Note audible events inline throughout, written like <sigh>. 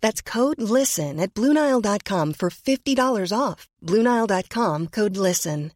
That's code LISTEN at BlueNile.com for $50 off. BlueNile.com code LISTEN.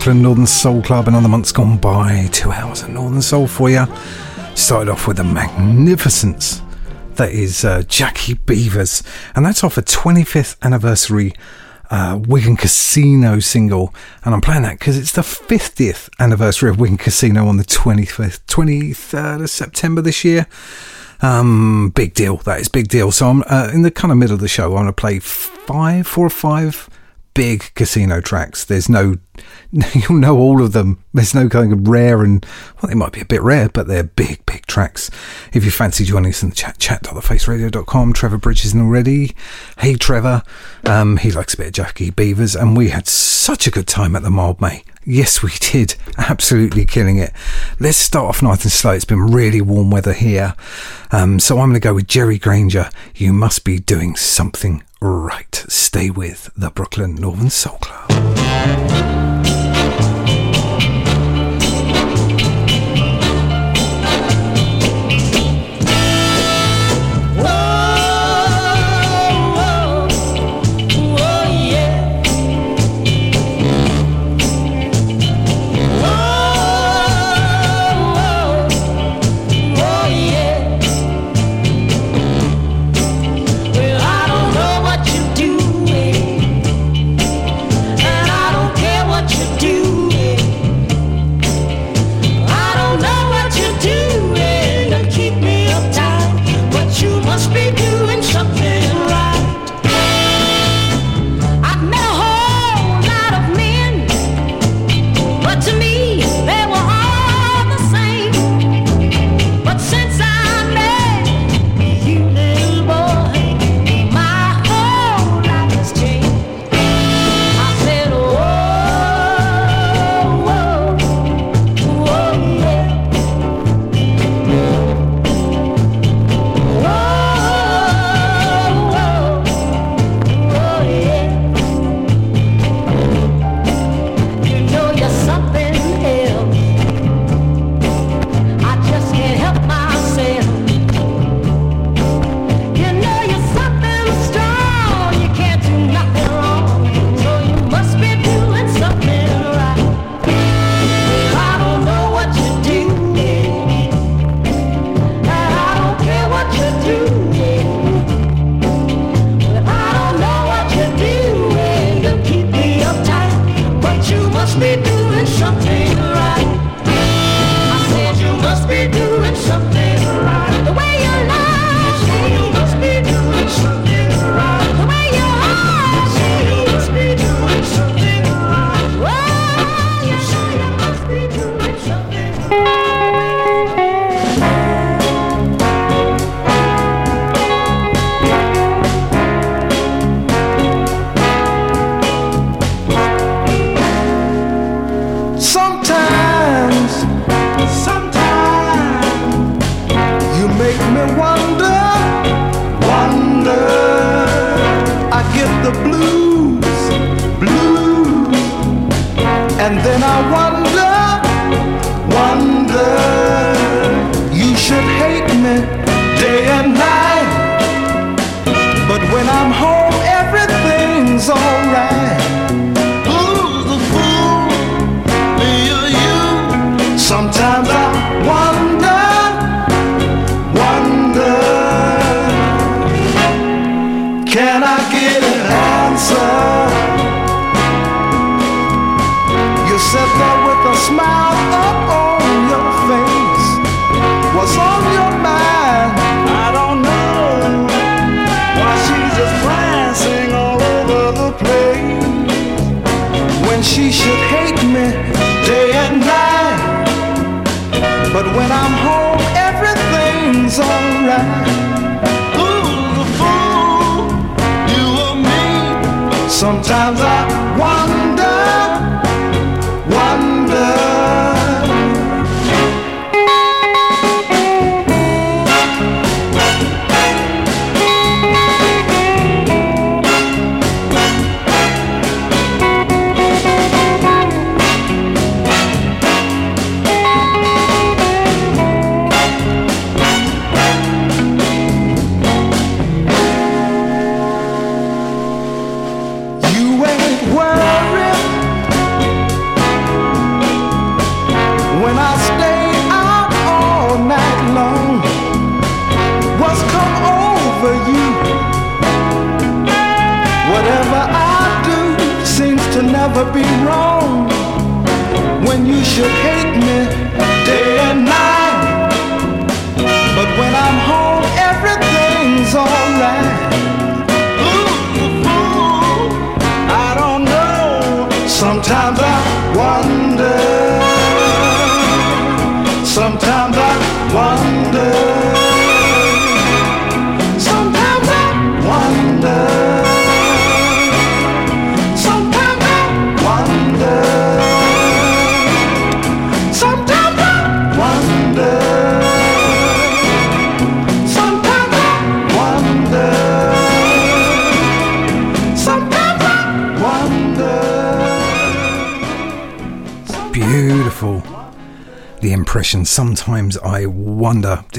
Brooklyn Northern Soul Club. Another month's gone by. Two hours of Northern Soul for you. Started off with the magnificence that is uh, Jackie Beavers, and that's off a 25th anniversary uh, Wigan Casino single. And I'm playing that because it's the 50th anniversary of Wigan Casino on the 25th, 23rd of September this year. Um, big deal. That is big deal. So I'm uh, in the kind of middle of the show. I'm going to play five, four or five big casino tracks. There's no, <laughs> you'll know all of them. There's no kind of rare and, well, they might be a bit rare, but they're big, big tracks. If you fancy joining us in the chat, chat.thefaceradio.com. Trevor Bridges and already. Hey, Trevor. Um, he likes a bit of Jackie Beavers, and we had such a good time at the Mildmay. Yes, we did. Absolutely killing it. Let's start off nice and slow. It's been really warm weather here. Um, so I'm going to go with Jerry Granger. You must be doing something right. Stay with the Brooklyn Northern Soul Club. Thank you.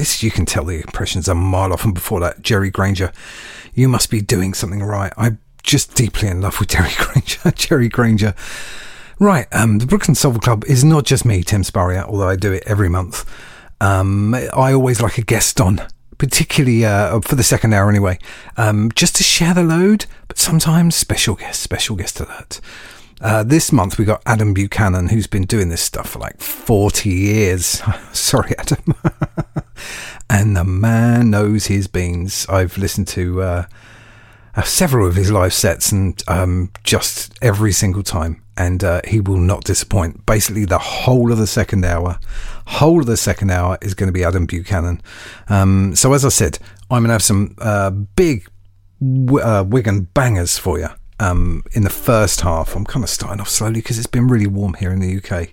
This you can tell the impression's a mile off. And before that, Jerry Granger, you must be doing something right. I'm just deeply in love with <laughs> Jerry Granger. Jerry Granger. Right, um, the Brooklyn Soul Club is not just me, Tim Spurrier, although I do it every month. Um, I always like a guest on, particularly uh, for the second hour anyway, um, just to share the load, but sometimes special guest, special guest alert. Uh, this month we got Adam Buchanan, who's been doing this stuff for like 40 years. <laughs> Sorry, Adam. <laughs> the man knows his beans. I've listened to uh, uh, several of his live sets and um, just every single time. And uh, he will not disappoint. Basically, the whole of the second hour, whole of the second hour is going to be Adam Buchanan. Um, so, as I said, I'm going to have some uh, big uh, Wigan bangers for you um, in the first half. I'm kind of starting off slowly because it's been really warm here in the UK.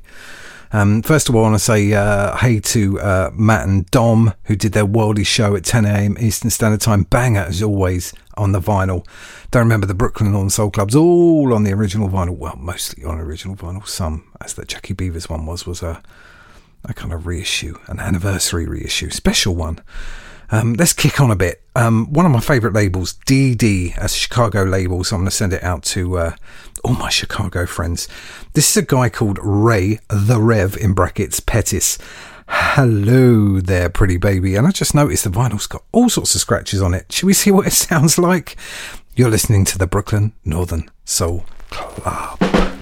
Um, first of all, I want to say uh, hey to uh, Matt and Dom, who did their worldy show at 10 a.m. Eastern Standard Time. Banger, as always, on the vinyl. Don't remember the Brooklyn Northern Soul Clubs, all on the original vinyl. Well, mostly on original vinyl. Some, as the Jackie Beavers one was, was a, a kind of reissue, an anniversary reissue, special one. Um, let's kick on a bit. Um, one of my favourite labels, DD, as a Chicago label, so I'm going to send it out to uh, all my Chicago friends. This is a guy called Ray the Rev in brackets Pettis. Hello there, pretty baby. And I just noticed the vinyl's got all sorts of scratches on it. Should we see what it <laughs> sounds like? You're listening to the Brooklyn Northern Soul Club.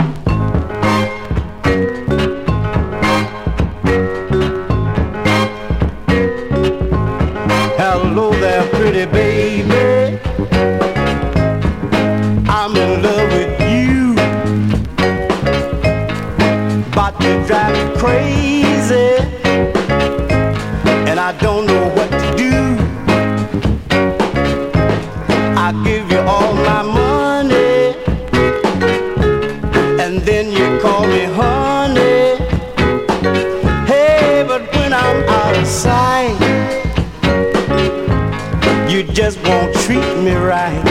Just won't treat me right.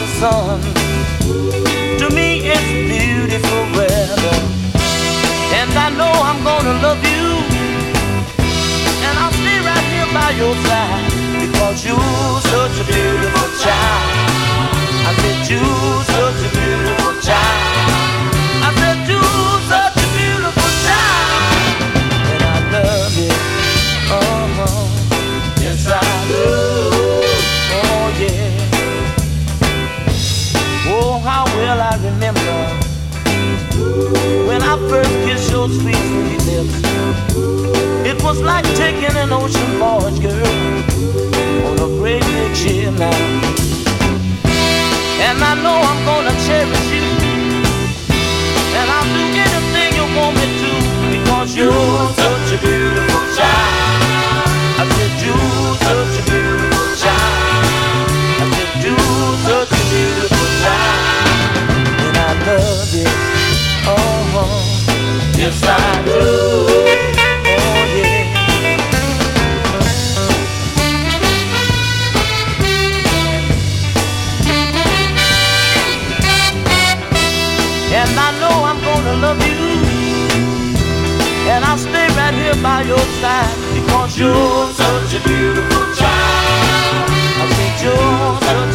The sun, to me it's beautiful weather. And I know I'm gonna love you, and I'll stay right here by your side because you're such a beautiful child. I said you're such a beautiful sweet sweet lips. It was like taking an ocean voyage, girl, on a great big ship now. And I know I'm gonna cherish you, and I'll do anything you want me to, because you're such a beautiful yes I do. Oh yeah. And I know I'm gonna love you. And I'll stay right here by your side because you're such a beautiful child. I think you're such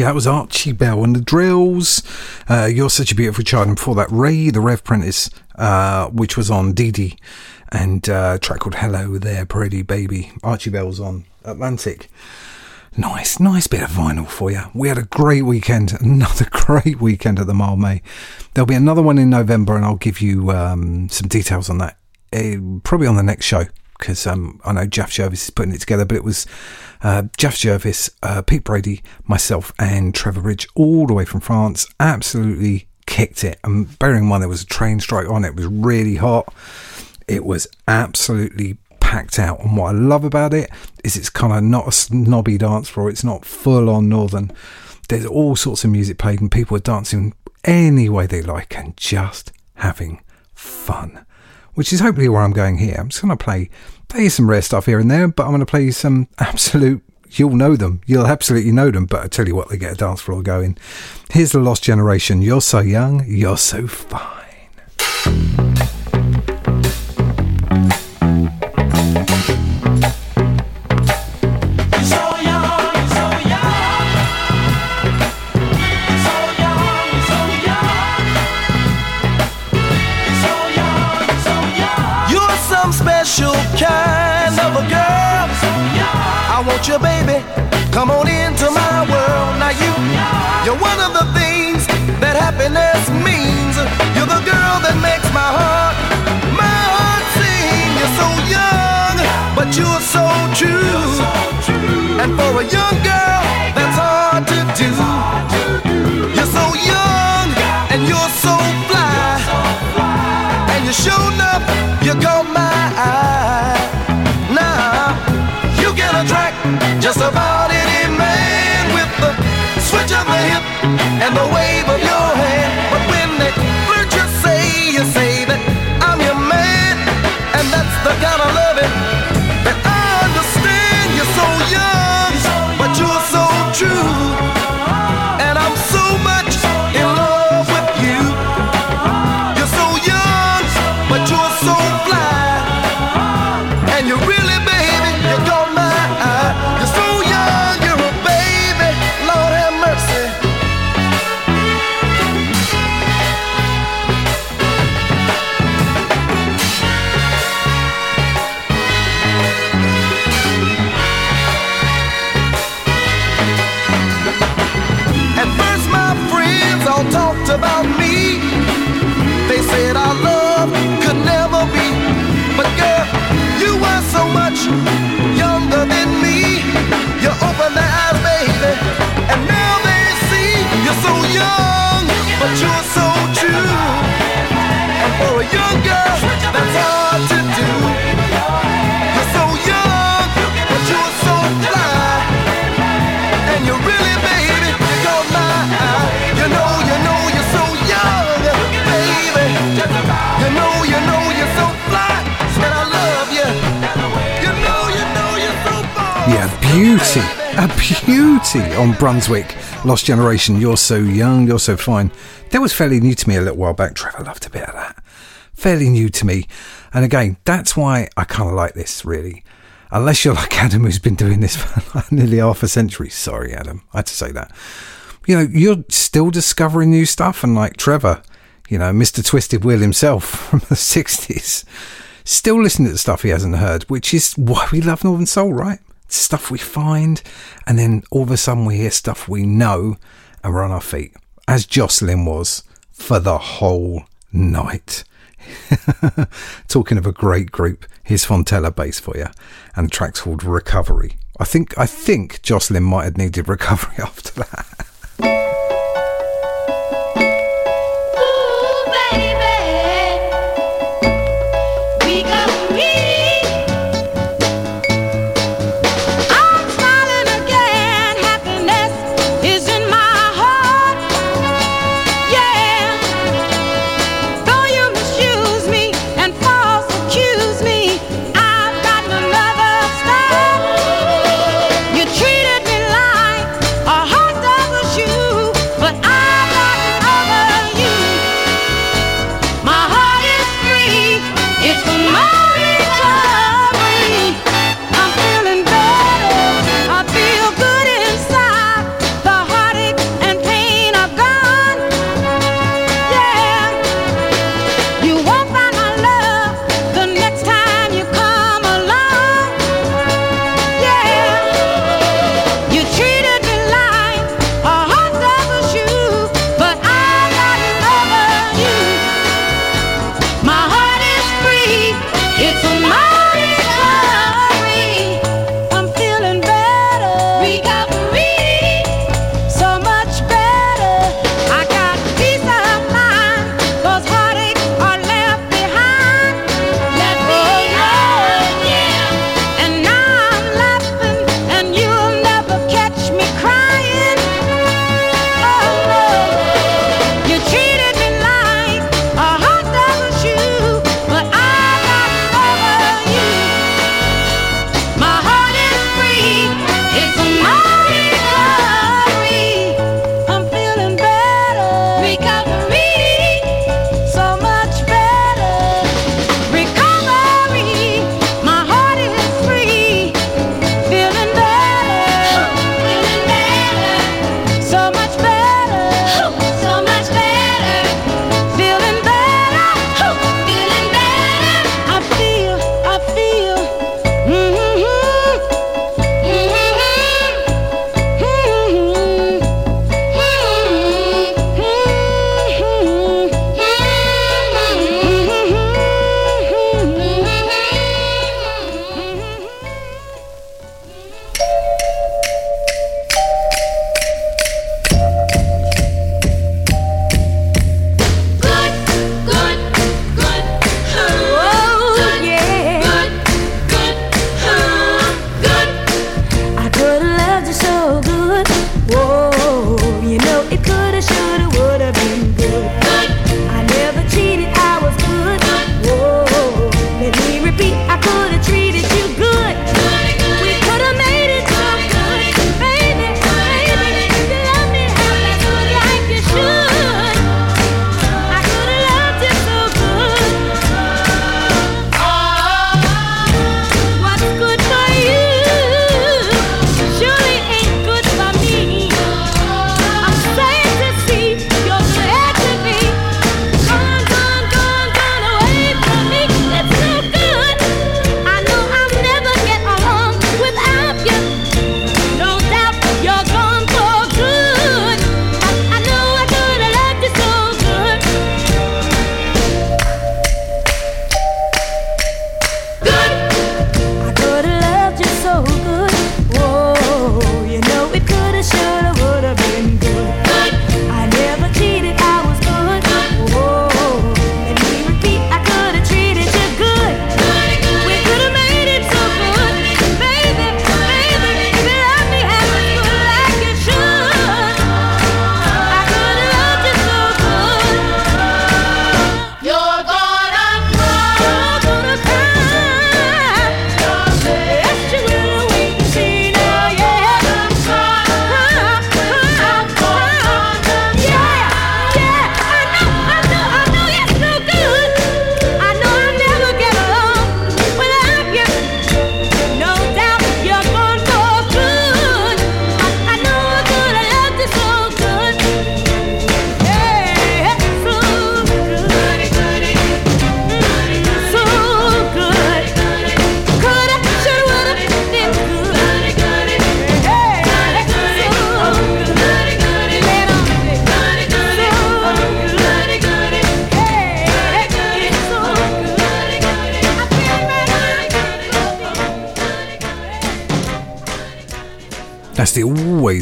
Yeah, that was Archie Bell and the Drells. Uh, You're such a beautiful child. And before that, Ray, the Rev Prentice, uh, which was on Dee Dee, and uh, track called Hello There, Pretty Baby. Archie Bell's on Atlantic. Nice, nice bit of vinyl for you. We had a great weekend, <laughs> another great weekend at the Mildmay. There'll be another one in November, and I'll give you um, some details on that uh, probably on the next show because um, I know Jeff Jervis is putting it together, but it was uh, Jeff Jervis, uh, Pete Brady, myself, and Trevor Ridge all the way from France. Absolutely kicked it. And bearing in mind there was a train strike on, it was really hot. It was absolutely packed out. And what I love about it is it's kind of not a snobby dance floor. It's not full on northern. There's all sorts of music played, and people are dancing any way they like and just having fun. Which is hopefully where I'm going here. I'm just going to play play some rare stuff here and there, but I'm going to play some <laughs> absolute. You'll know them. You'll absolutely know them. But I tell you what, they get a dance floor going. Here's the Lost Generation. You're so young. You're so fine. Come on into my world. Now you, you're one of the things that happiness means. You're the girl that makes my heart, my heart sing. You're so young, but you're so true. And for a young girl, that's hard to do. You're so young and you're so fly. And you showed up, and the wave of your On Brunswick. Lost Generation, You're So Young, You're So Fine. That was fairly new to me a little while back. Trevor loved a bit of that. Fairly new to me. And again, that's why I kind of like this, really. Unless you're like Adam, who's been doing this <laughs> for nearly half a century. Sorry, Adam. I had to say that. You know, you're still discovering new stuff. And like Trevor, you know, Mr. Twisted Wheel himself <laughs> from the 60s, still listening to the stuff he hasn't heard, which is why we love Northern Soul, right? Stuff we find, and then all of a sudden we hear stuff we know and we're on our feet, as Jocelyn was for the whole night. <laughs> Talking of a great group, here's Fontella Bass for you, and the track's called Recovery. I think I think Jocelyn might have needed recovery <laughs> after that.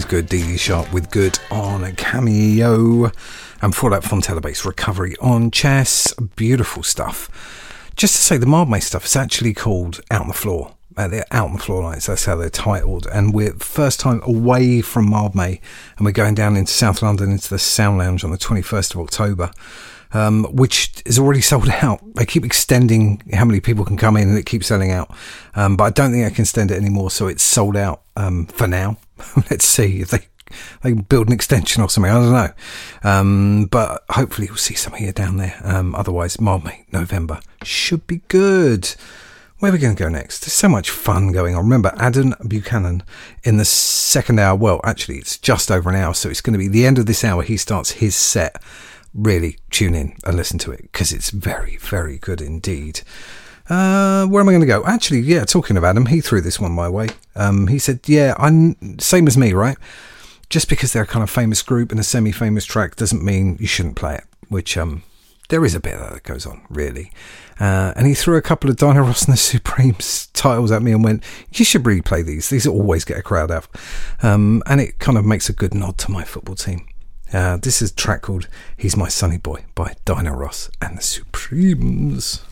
Good Dee Sharp with good on a cameo. And for that, Fontella Bass recovery on chess. Beautiful stuff. Just to say, the Mildmay stuff is actually called Out on the Floor. Uh, they're Out on the Floor Nights, that's how they're titled. And we're first time away from Mildmay, and we're going down into South London into the Sound Lounge on the 21st of October um, which is already sold out. They keep extending how many people can come in, and it keeps selling out. Um, but I don't think I can extend it anymore, so it's sold out um, for now. <laughs> Let's see if they they build an extension or something. I don't know. Um, but hopefully we'll see some here down there. Um, otherwise, Mildmay, November should be good. Where are we going to go next? There's so much fun going on. Remember, Adam Buchanan in the second hour. Well, actually, it's just over an hour, so it's going to be the end of this hour. He starts his set really tune in and listen to it because it's very, very good indeed. Uh, where am I going to go? Actually, yeah, talking about him, he threw this one my way. Um, he said, "Yeah, I'm same as me, right? Just because they're a kind of famous group and a semi-famous track doesn't mean you shouldn't play it." Which um, there is a bit of that, goes on, really. Uh, and he threw a couple of Diana Ross and the Supremes titles at me and went, "You should replay these. These always get a crowd out." Um, and it kind of makes a good nod to my football team. Uh, this is a track called He's My Sunny Boy by Diana Ross and the Supremes.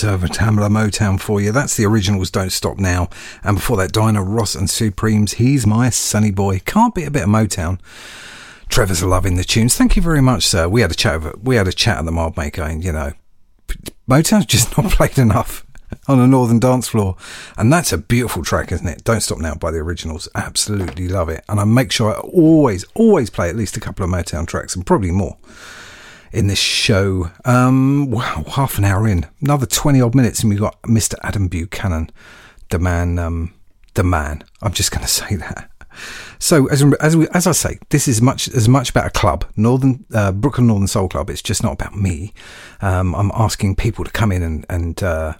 Bits of Tamla Motown for you. That's the originals Don't Stop Now. And before that, Diana Ross and Supremes, He's My Sunny Boy. Can't be a bit of Motown. Trevor's loving the tunes. Thank you very much, sir. We had a chat. Over, we had a chat at the Mildmay and, you know, Motown's just not <laughs> played enough on a northern dance floor. And that's a beautiful track, isn't it? Don't Stop Now by the originals. Absolutely love it. And I make sure I always, always play at least a couple of Motown tracks and probably more in this show. Um, wow, half an hour in, another twenty odd minutes, and we've got Mr. Adam Buchanan, the man, um, the man. I'm just going <laughs> to say that. So as as we, as I say, this is much as much about a club, Northern uh, Brooklyn Northern Soul Club. It's just not about me. Um, I'm asking people to come in and and uh,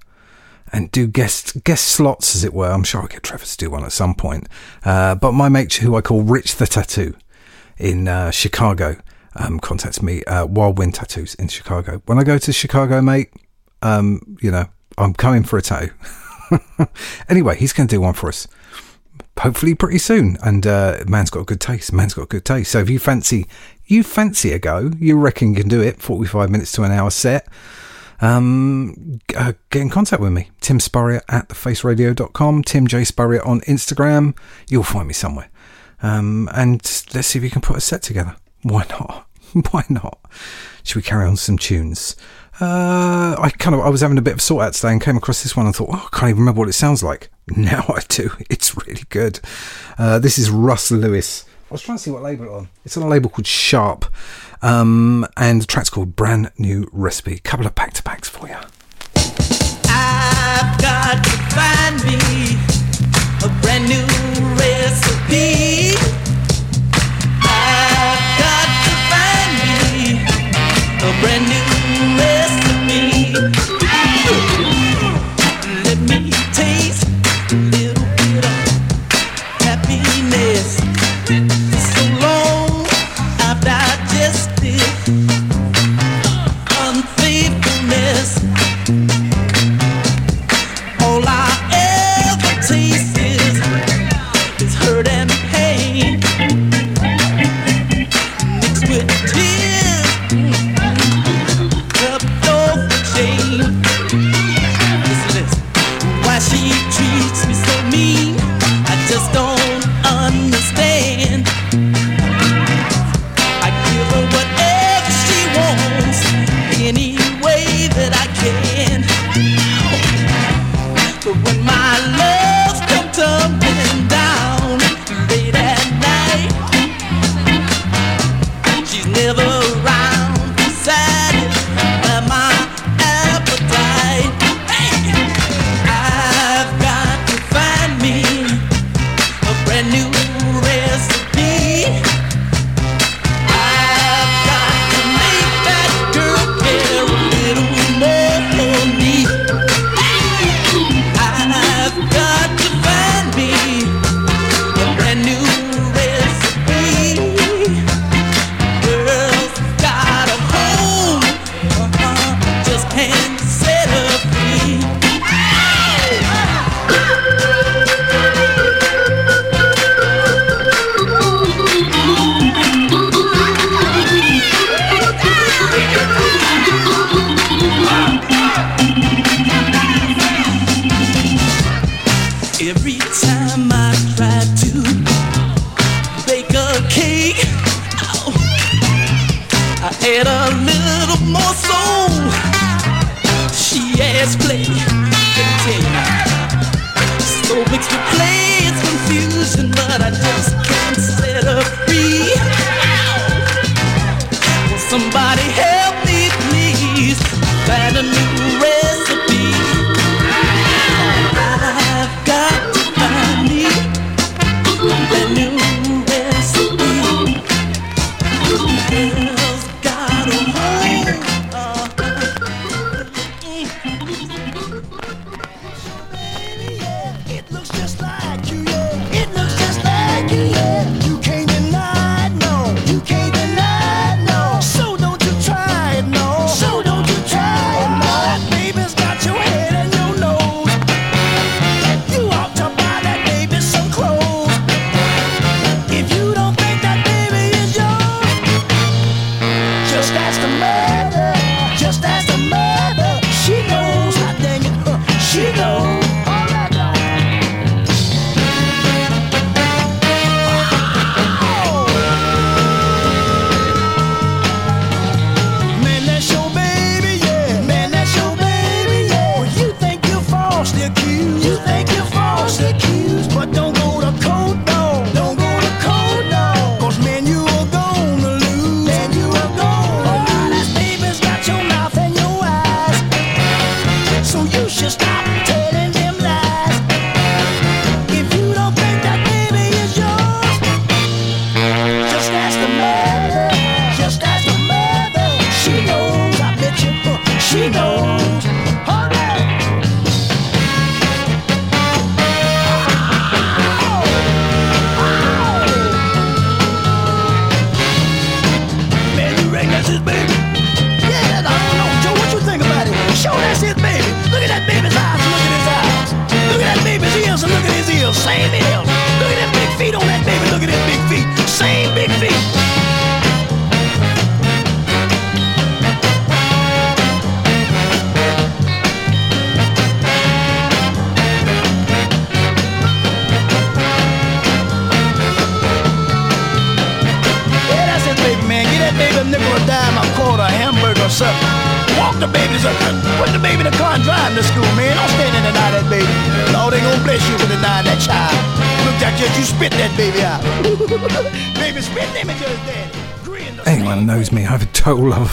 and do guest guest slots, as it were. I'm sure I'll get Trevor to do one at some point. Uh, but my mate, who I call Rich the Tattoo, in uh, Chicago, um, contact me. Uh, Wild Wind Tattoos in Chicago. When I go to Chicago, mate, um, you know, I'm coming for a tattoo. <laughs> anyway, he's going to do one for us. Hopefully, pretty soon. And uh, man's got a good taste. Man's got a good taste. So if you fancy, you fancy a go, you reckon you can do it. Forty-five minutes to an hour set. Um, uh, get in contact with me. Tim Spurrier at thefaceradio.com. Tim J Spurrier on Instagram. You'll find me somewhere. Um, and let's see if you can put a set together. Why not? <laughs> Why not? Should we carry on some tunes? Uh, I kind of I was having a bit of sort out today and came across this one and thought, oh, I can't even remember what it sounds like. <laughs> Now I do. <laughs> It's really good. Uh, this is Russ Lewis. I was trying to see what label it on. It's on a label called Sharp, um, and the track's called Brand New Recipe. Couple of back to backs for you. I've got to find me a brand new recipe. Brand new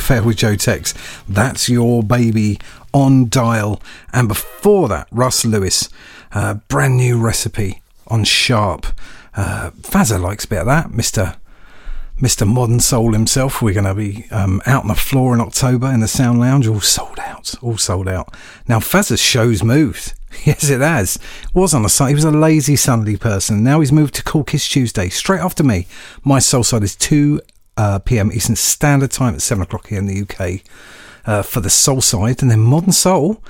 Affair with Joe Tex. That's Your Baby on Dial. And before that, Russ Lewis, uh, brand new recipe on Sharp. Uh, Fazza likes a bit of that, Mr. Mr. Modern Soul himself. We're going to be um, out on the floor in October in the Sound Lounge, all sold out, all sold out. Now, Fazza's show's moved. <laughs> Yes, it has. Was on a he was a lazy Sunday person. Now he's moved to Cool Kiss Tuesday, straight after me. My soul side is two uh, p.m. Eastern Standard Time at 7 o'clock here in the UK uh, for the Soul Side. And then Modern Soul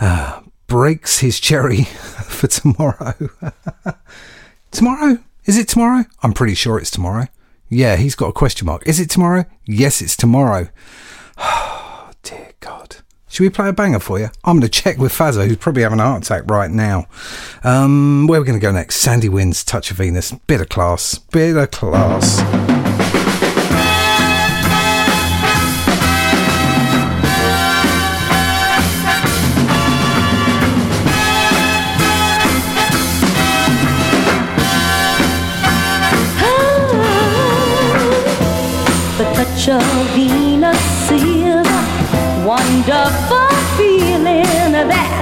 uh, breaks his cherry <laughs> for tomorrow. <laughs> tomorrow? Is it tomorrow? I'm pretty sure it's tomorrow. Yeah, he's got a question mark. Is it tomorrow? Yes, it's tomorrow. <sighs> Oh, dear God. Should we play a banger for you? I'm going to check with Fazza, who's probably having a heart attack right now. Um, where are we going to go next? Sandy Wynns, Touch of Venus. Bit of class. Bit of class. touch of Venus silver. Wonderful feeling that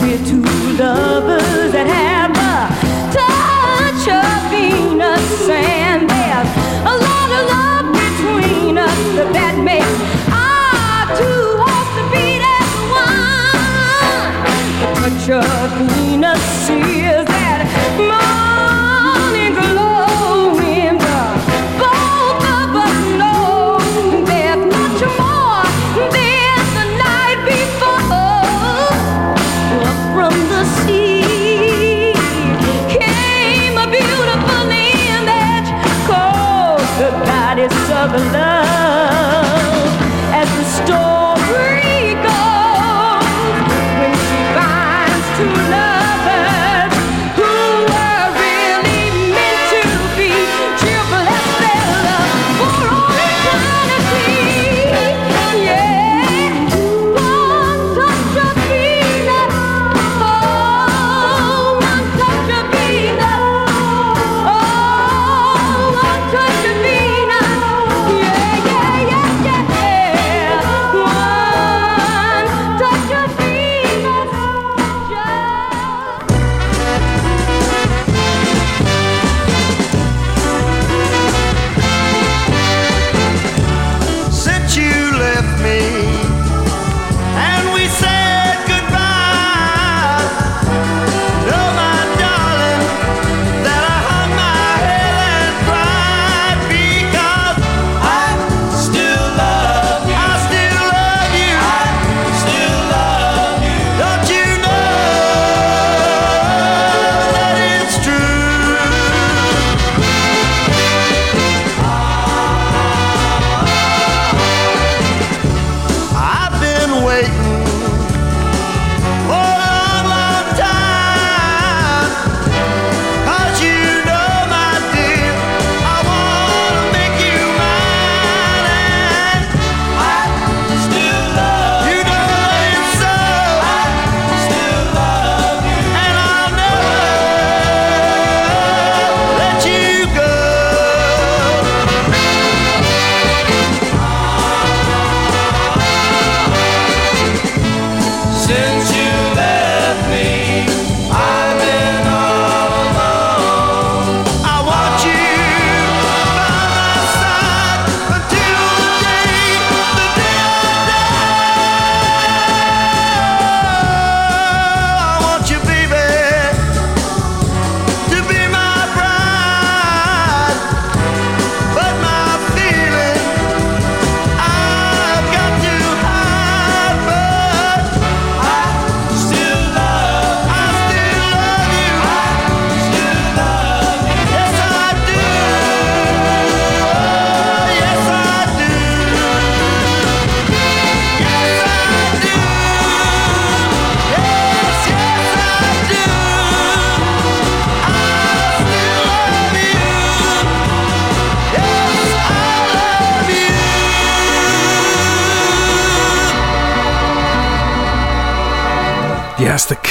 We're two lovers that have a touch of Venus, and there's a lot of love between us that makes our two hearts beat as one. Touch of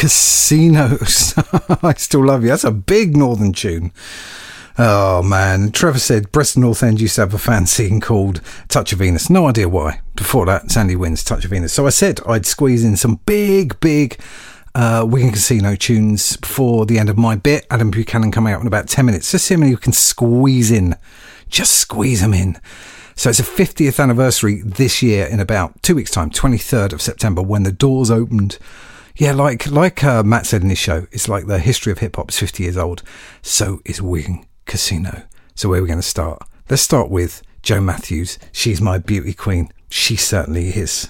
casinos. <laughs> I still love you. That's a big northern tune. Oh man, Trevor said Bristol North End used to have a fan scene called Touch of Venus. No idea why. Before that, Sandy Wynns Touch of Venus. So I said I'd squeeze in some big, big uh, Wigan Casino tunes before the end of my bit. Adam Buchanan coming out in about 10 minutes. Just see how many you can squeeze in. Just squeeze them in. So it's a 50th anniversary this year in about two weeks' time, 23rd of September, when the doors opened. Yeah, like like uh, Matt said in his show, it's like the history of hip hop is 50 years old. So is Wigan Casino. So where are we going to start? Let's start with Joe Matthews. She's my beauty queen. She certainly is.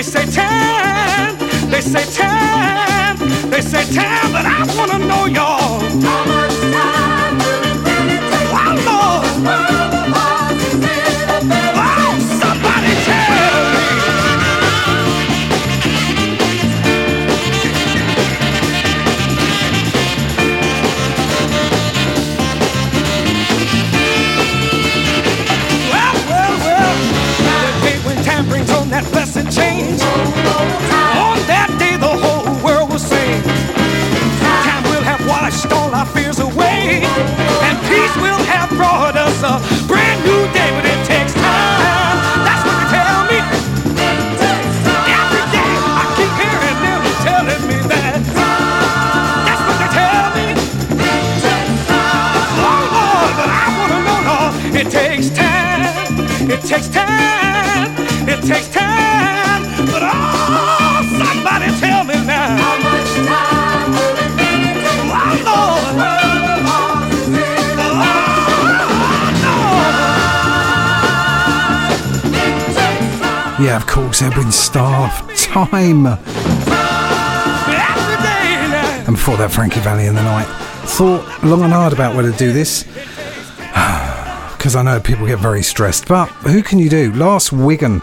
They say time, they say time, they say time, but I wanna know y'all. Us a brand new day. But it takes time. That's what they tell me. Every day, I keep hearing them telling me that. That's what they tell me. Oh, Lord, but I wanna know, Lord, it takes time. It takes time. It takes time. Yeah, of course, Edwin Starr. Time. And before that, Frankie Valli in the Night. Thought long and hard about whether to do this. <sighs> Because I know people get very stressed. But who can you do? Last Wigan.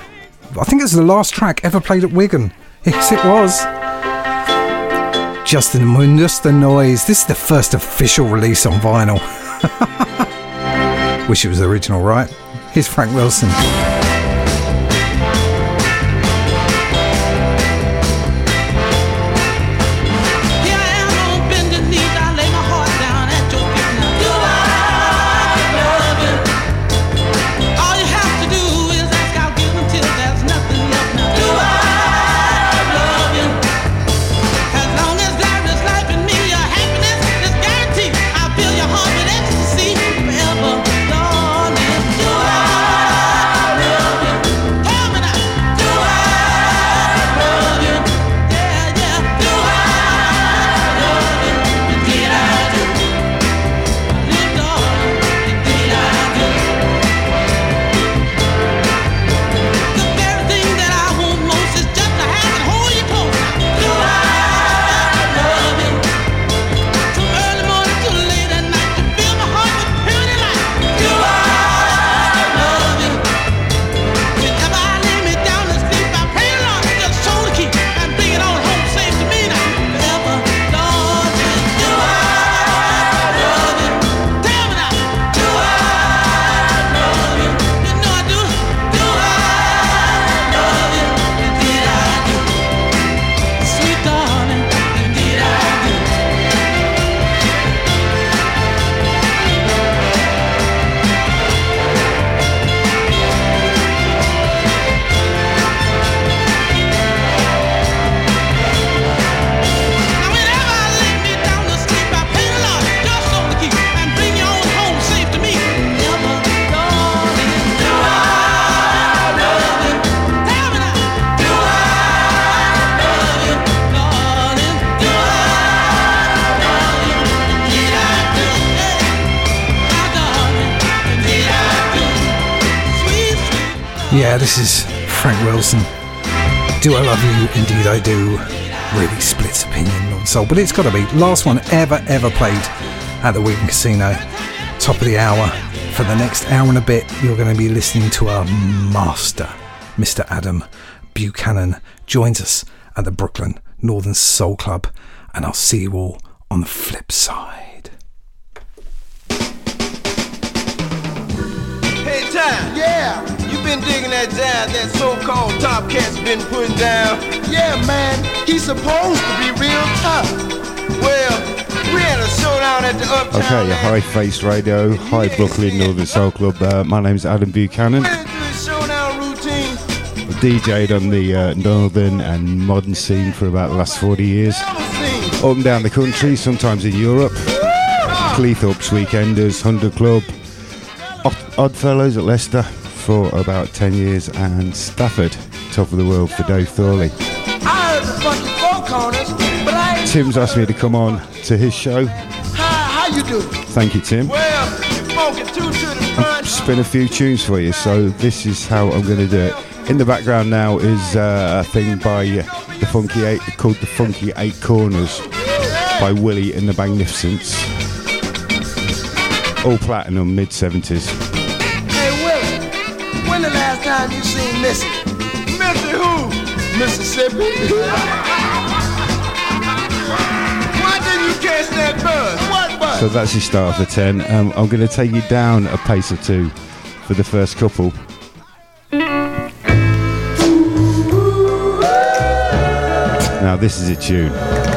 I think it's the last track ever played at Wigan. Yes, it was. Just the, just the noise. This is the first official release on vinyl. <laughs> Wish it was the original, right? Here's Frank Wilson. But it's got to be last one ever ever played at the Wigan Casino. Top of the hour. For the next hour and a bit, you're going to be listening to our master, Mr. Adam Buchanan, joins us at the Brooklyn Northern Soul Club, and I'll see you all on the flip side. Hey, Time. Yeah. Been digging that jazz that so-called top cat's been putting down? Yeah, man. He's supposed to be real tough. Well, we had a showdown at the Uptown. Okay, hi Face Radio, hi Brooklyn Northern Soul Club. Uh, my name's Adam Buchanan. We went through the showdown routine. I've DJ'd on the uh, northern and modern scene for about the last 40 years. Up and down the country, sometimes in Europe. Cleethorpes Weekenders, Hundred Club, Odd- Oddfellows at Leicester for about 10 years, and Stafford, top of the world for Dave Thorley. I heard the funky four corners, but I Tim's asked me to come on to his show. How, how you do? Thank you, Tim. Well, you funky two to the front. Spin a few tunes for you, so this is how I'm going to do it. In the background now is uh, a thing by the Funky Eight called the Funky Eight Corners by Willie and the Magnificents. All platinum, mid 70s. Time you seen Missy? Missy who? Mississippi. Why didn't you catch that bus? What bus? So that's your start of the 10. Um, I'm going to take you down a pace or two for the first couple. Now, this is a tune.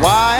Why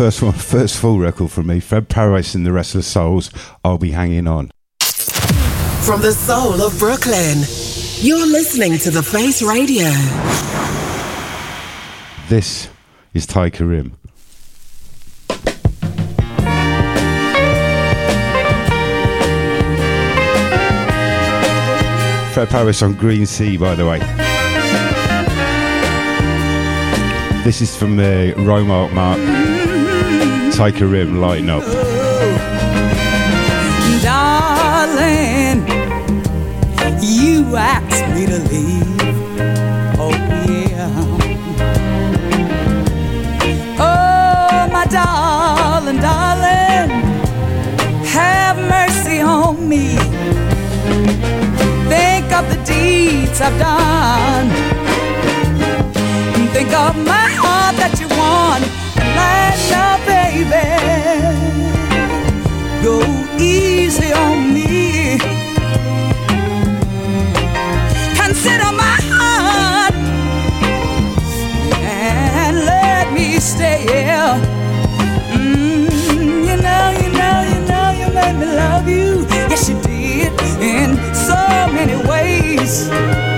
first one, <laughs> first full record from me. Fred Parris and the Restless Souls. I'll be hanging on. From the soul of Brooklyn, you're listening to The Face Radio. This is Ty Karim. Fred Parris on Green Sea, by the way. This is from the Romark Mark. Ty Karim, lighten up. Darling, you asked me to leave. Oh, yeah. Oh, my darling, darling, have mercy on me. Think of the deeds I've done. Think of my heart that you won. And let now, baby go easy on me. Consider my heart and let me stay. Mm, you know, you know, you know, you made me love you. Yes, you did in so many ways.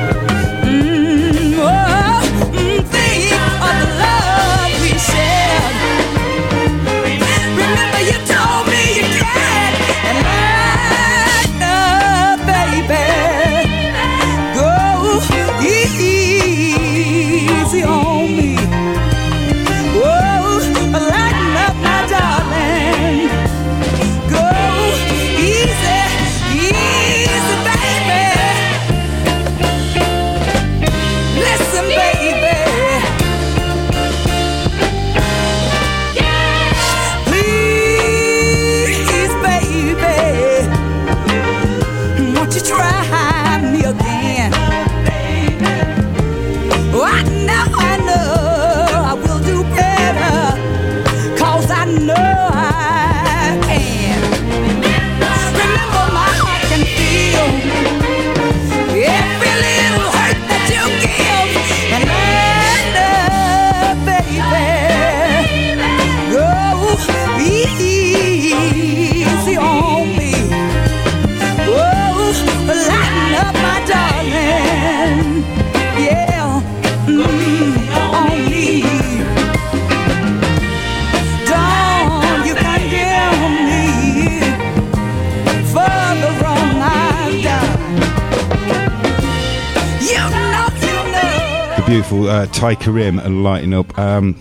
Beautiful uh, Ty Karim and lighting up. Um,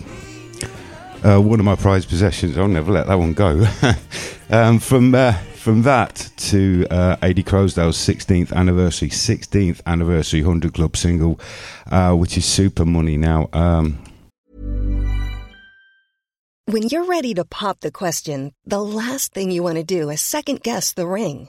uh, one of my prized possessions. I'll never let that one go. <laughs> um, from uh, from that to uh, Ady Croasdell's 16th anniversary, 16th anniversary 100 Club single, uh, which is super money now. Um, When you're ready to pop the question, the last thing you want to do is second guess the ring.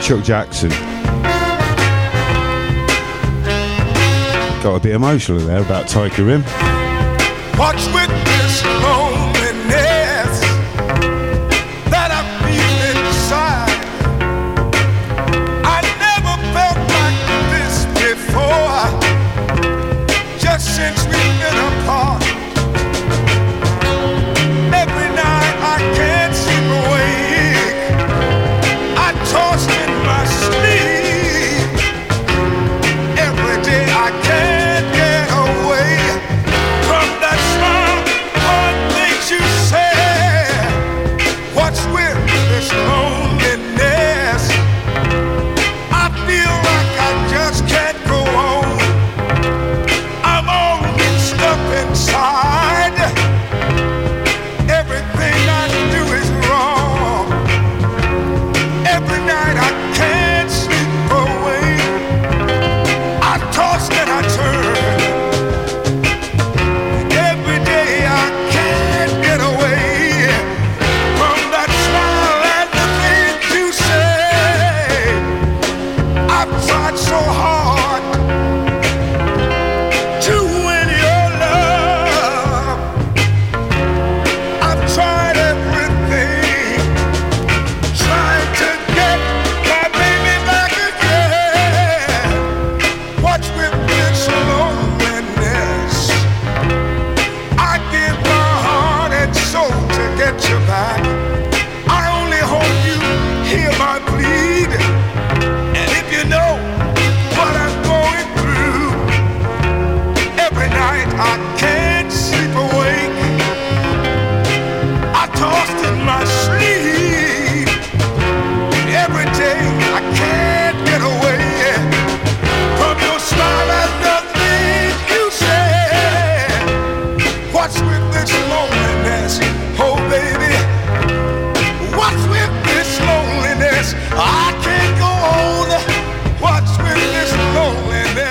Chuck Jackson. Got a bit emotional there about Ty Karim. What's with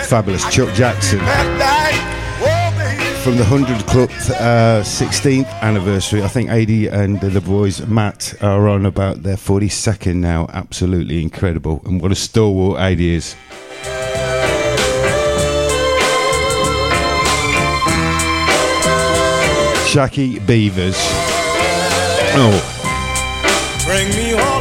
Fabulous Chuck Jackson. From the 100 Club uh, 16th anniversary, I think Ady and the boys, Matt, are on about their 42nd now. Absolutely incredible. And what a stalwart Ady is. Jackie Beavers. Oh, Bring me all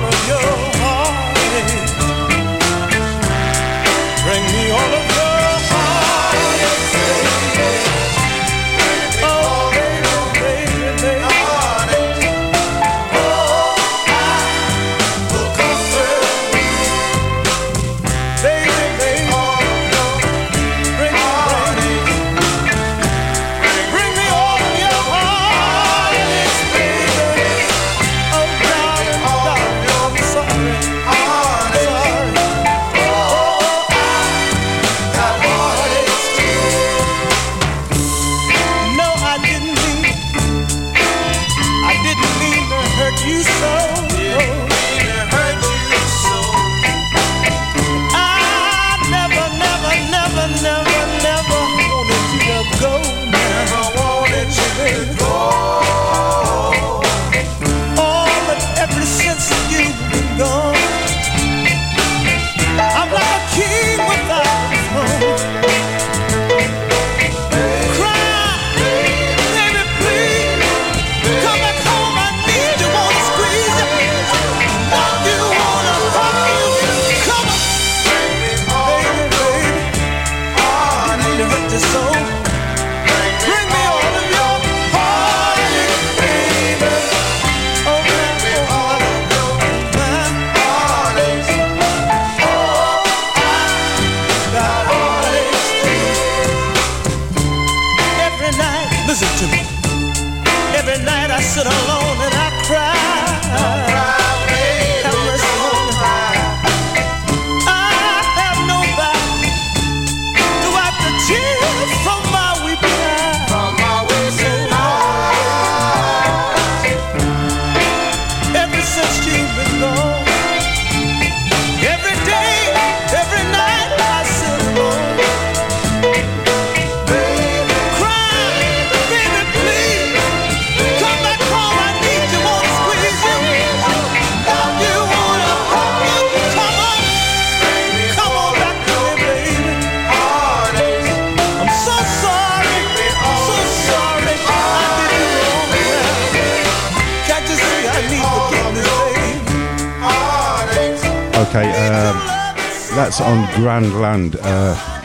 Grand Land. Uh,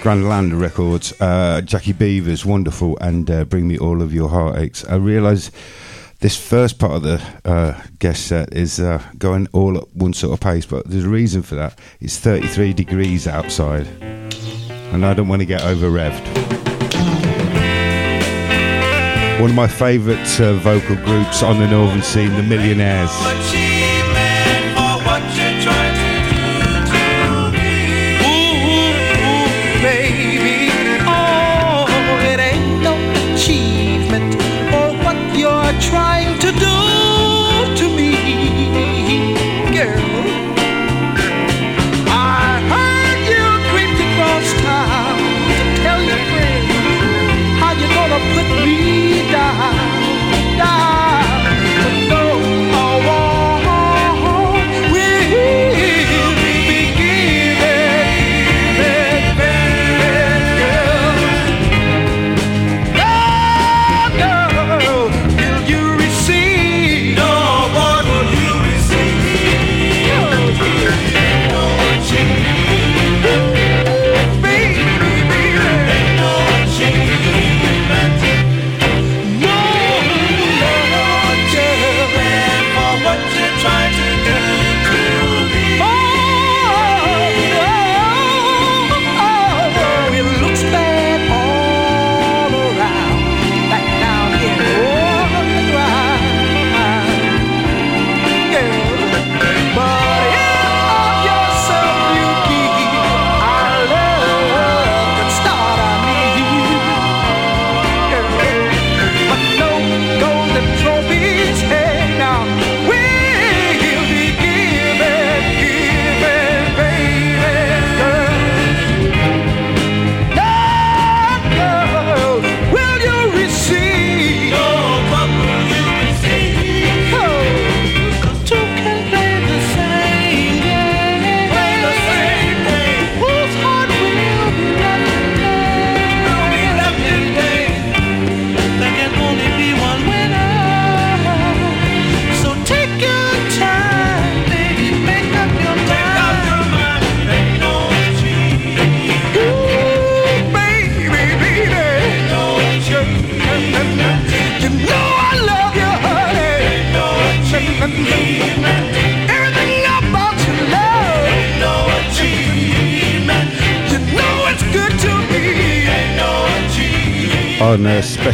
Grand Land Records, uh, Jackie Beavers, wonderful, and uh, Bring Me All of Your Heartaches. I realise this first part of the uh, guest set is uh, going all at one sort of pace, but there's a reason for that. It's 33 degrees outside, and I don't want to get over revved. One of my favourite uh, vocal groups on the Northern Scene, the Millionaires.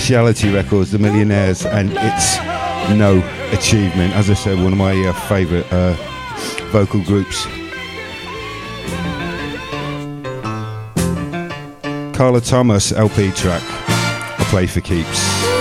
Speciality Records, The Millionaires, and It's No Achievement. As I said, one of my uh, favourite uh, vocal groups. Carla Thomas LP track, I Play for Keeps.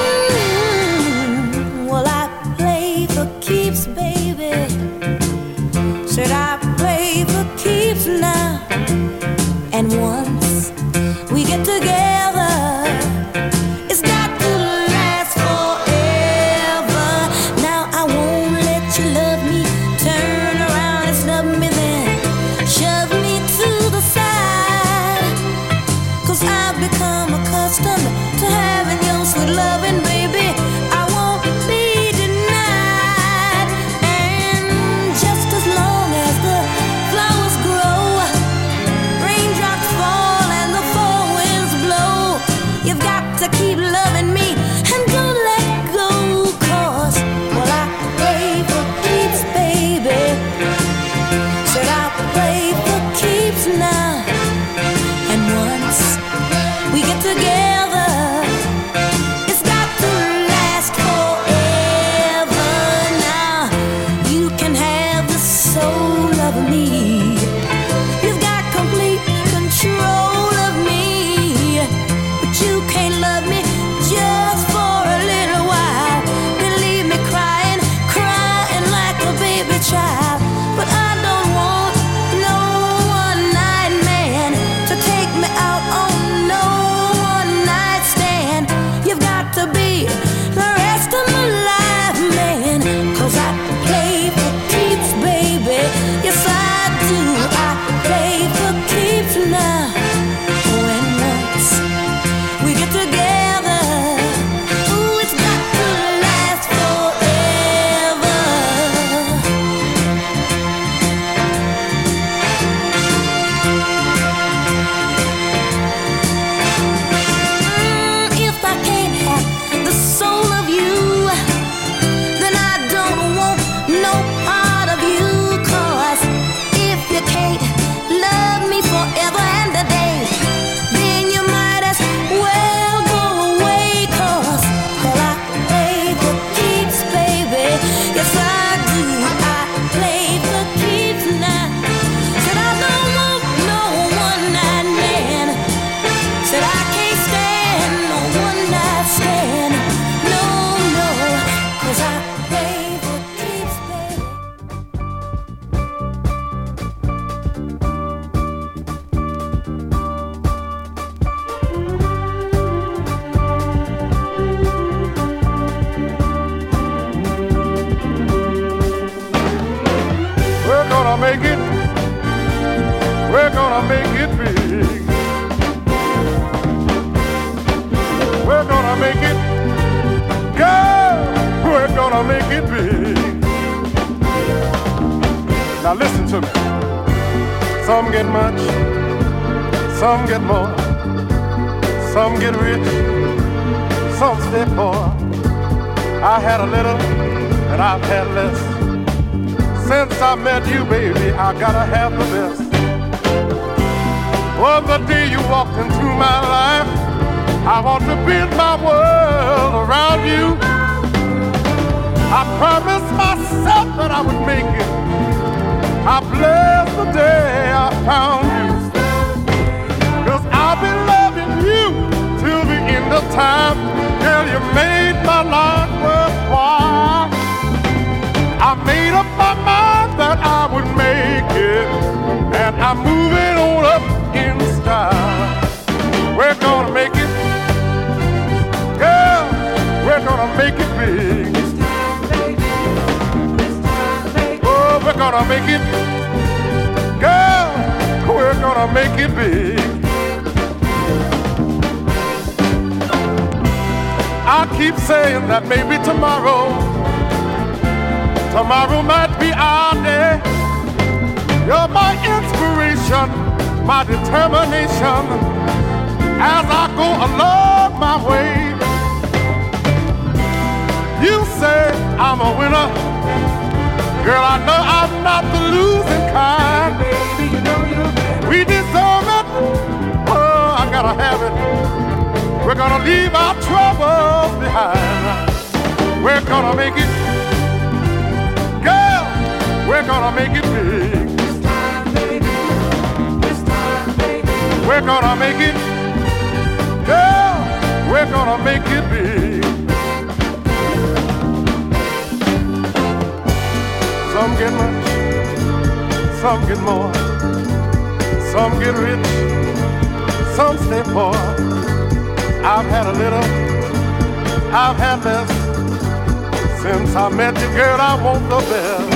I want the best.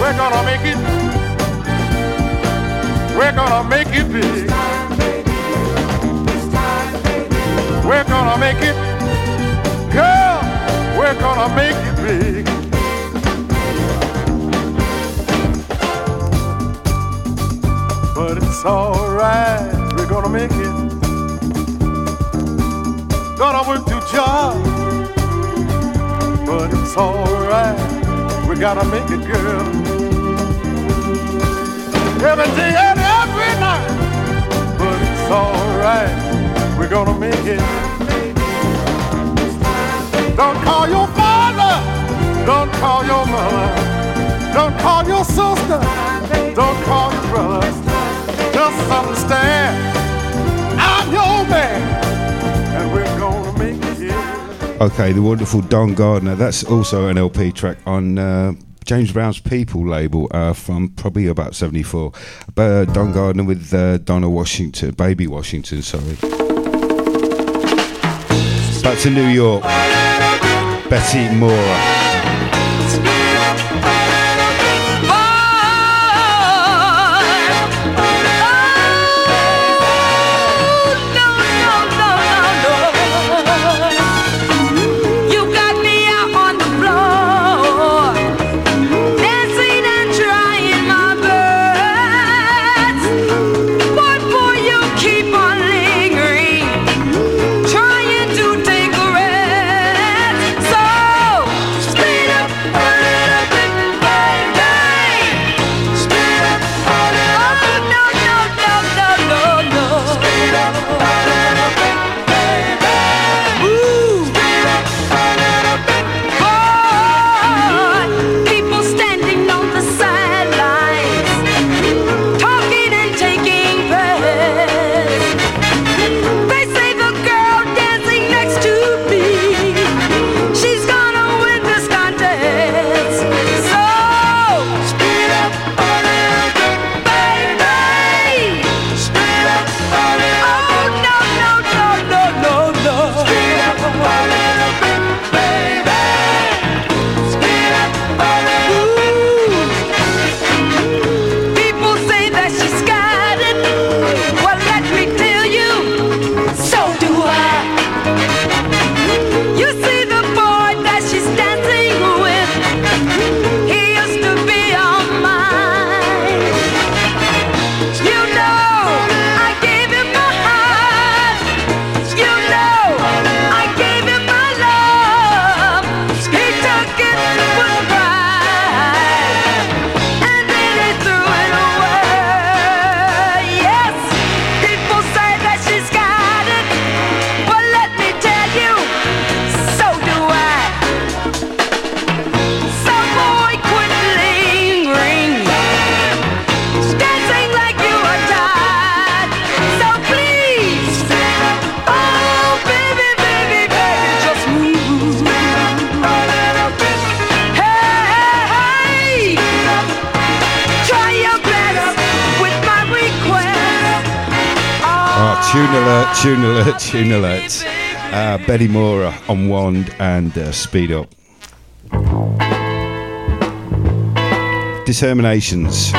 We're gonna make it. We're gonna make it big. We're gonna make it. Girl, we're gonna make it big. But it's alright, we're gonna make it. Gonna work two jobs but it's alright. We gotta make it, girl. Every day and every night, but it's alright. We're gonna make it. Don't call your father, don't call your mother, don't call your sister, don't call your brothers. Just understand. Okay, the wonderful Don Gardner. That's also an LP track on uh, James Brown's People label uh, from probably about 74. Uh, Don Gardner with uh, Donna Washington, Baby Washington, sorry. Back to New York. Betty Moore. Amulet, uh, Betty Moore on Wand, and uh, Speed Up. Determinations.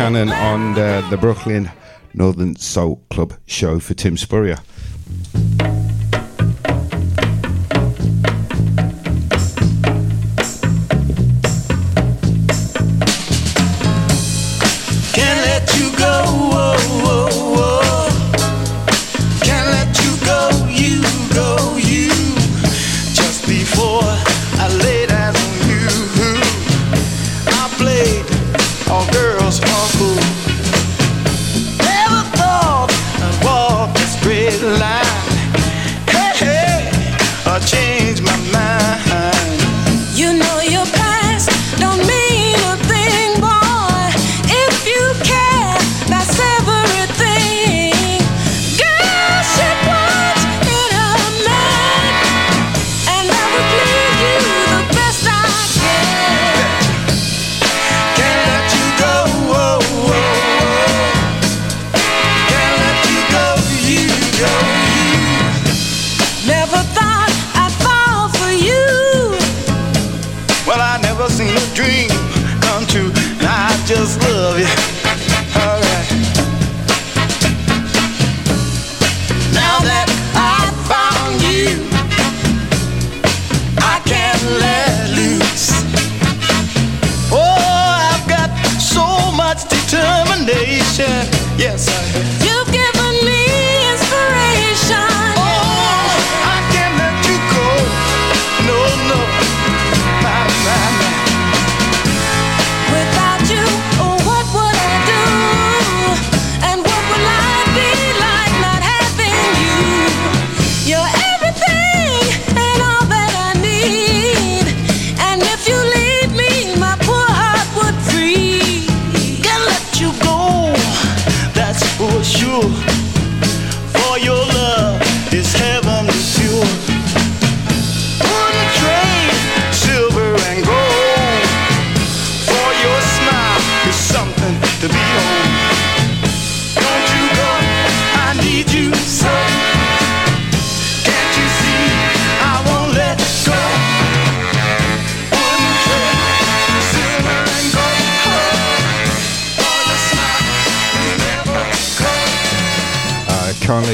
Cannon on the, the Brooklyn Northern Soul Club show for Tim Spurrier.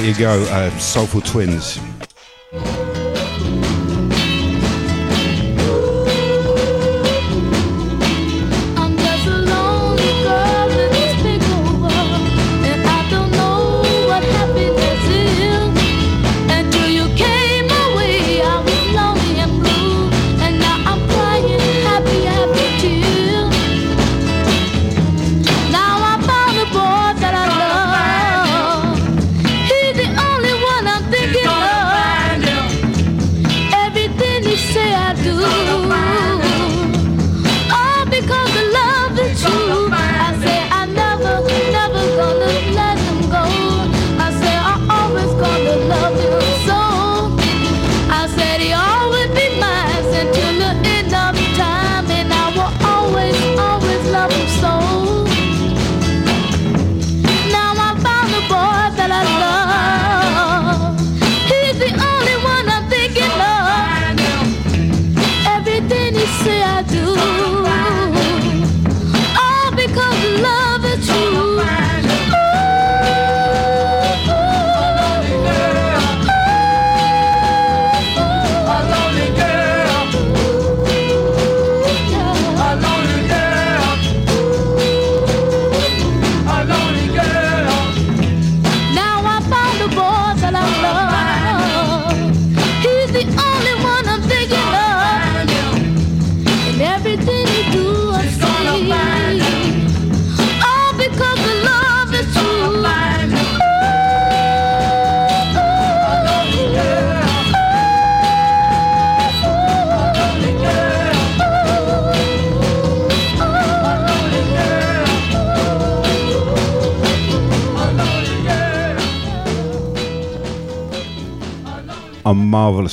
you go, uh, Soulful Twins.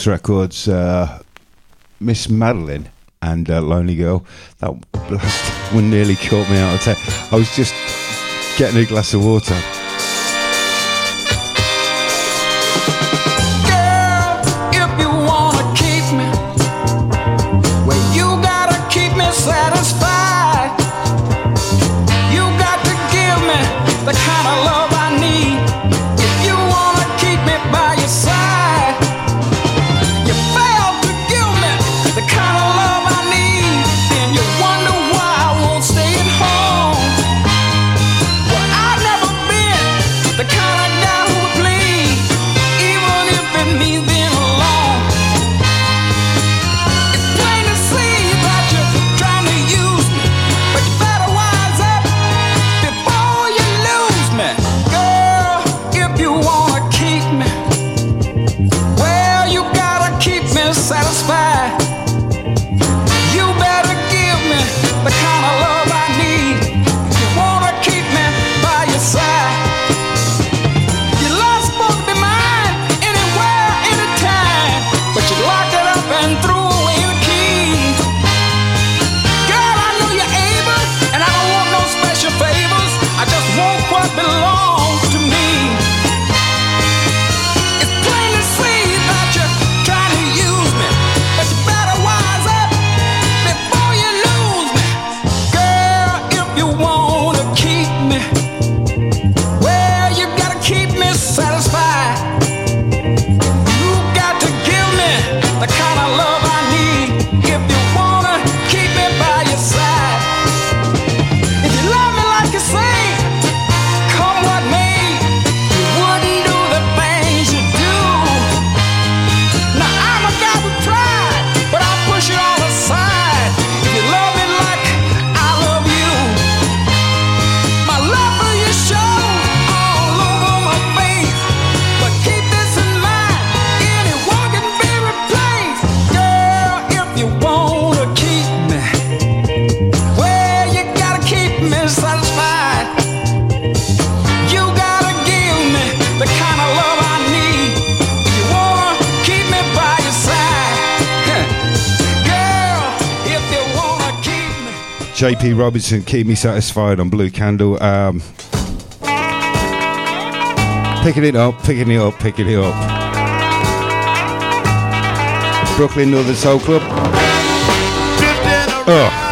Records, uh, Miss Madeline and uh, Lonely Girl. That <laughs> blast one nearly caught me out of tech. I was just getting a glass of water. JP Robinson, Keep Me Satisfied on Blue Candle. Um, picking it up, picking it up, picking it up. Brooklyn Northern Soul Club. Oh.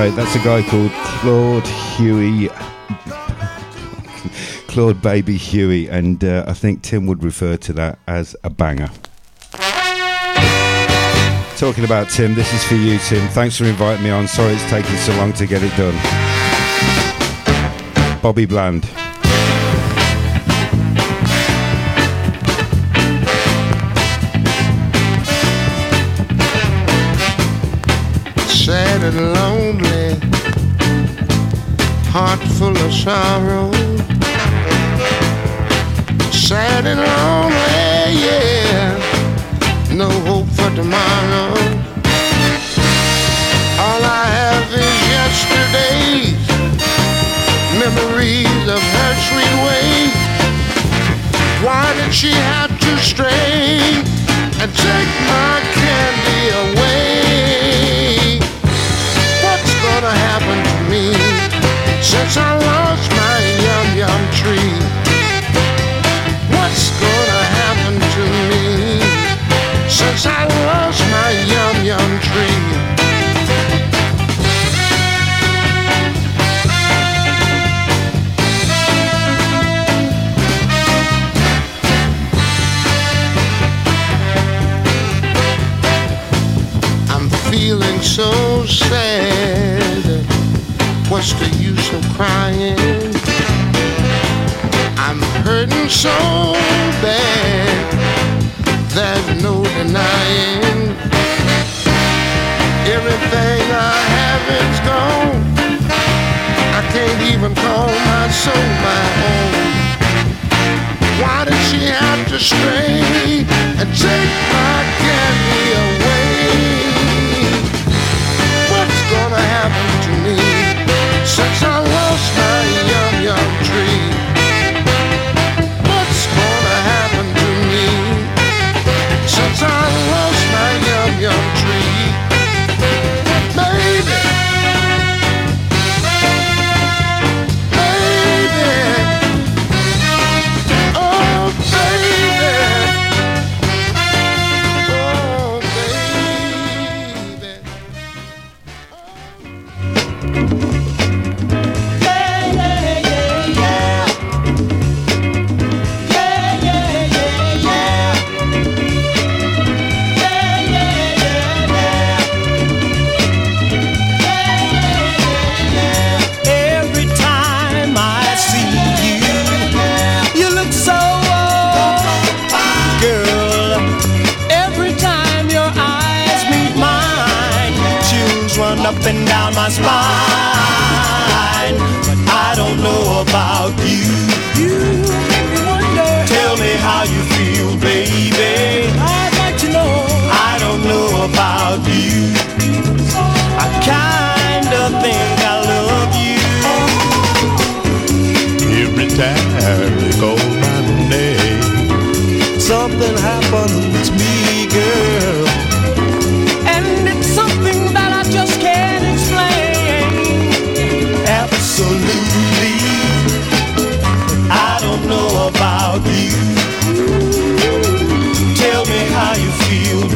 Right, that's a guy called Claude Huey. Claude Baby Huey, and uh, I think Tim would refer to that as a banger. Talking about Tim, this is for you, Tim. Thanks for inviting me on. Sorry it's taken so long to get it done. Bobby Bland. Heart full of sorrow. Sad and lonely, yeah, no hope for tomorrow. All I have is yesterday's memories of her sweet ways. Why did she have to stray and take my candy away? What's gonna happen to me since I lost my yum yum tree? What's gonna happen to me since I lost my yum yum tree? I'm feeling so sad. What's the use of crying? I'm hurting so bad. There's no denying. Everything I have is gone. I can't even call my soul my own. Why did she have to stray and take my candy away? Since my spine. But I don't know about you. You wonder. Tell me how you feel, baby. I'd like to know. I don't know about you. I kinda think I love you. Every time you call my name, Something happens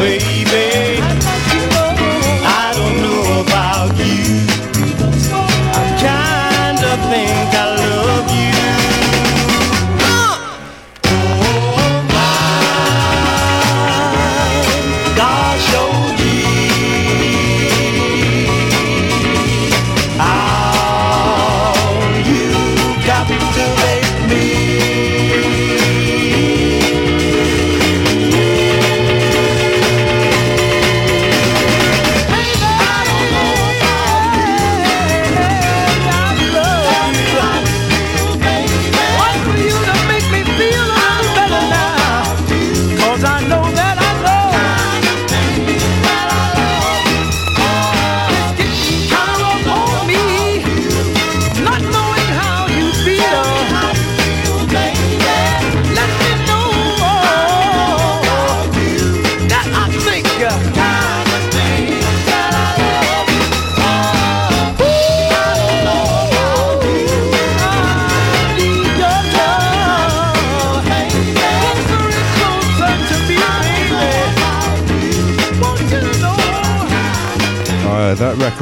baby.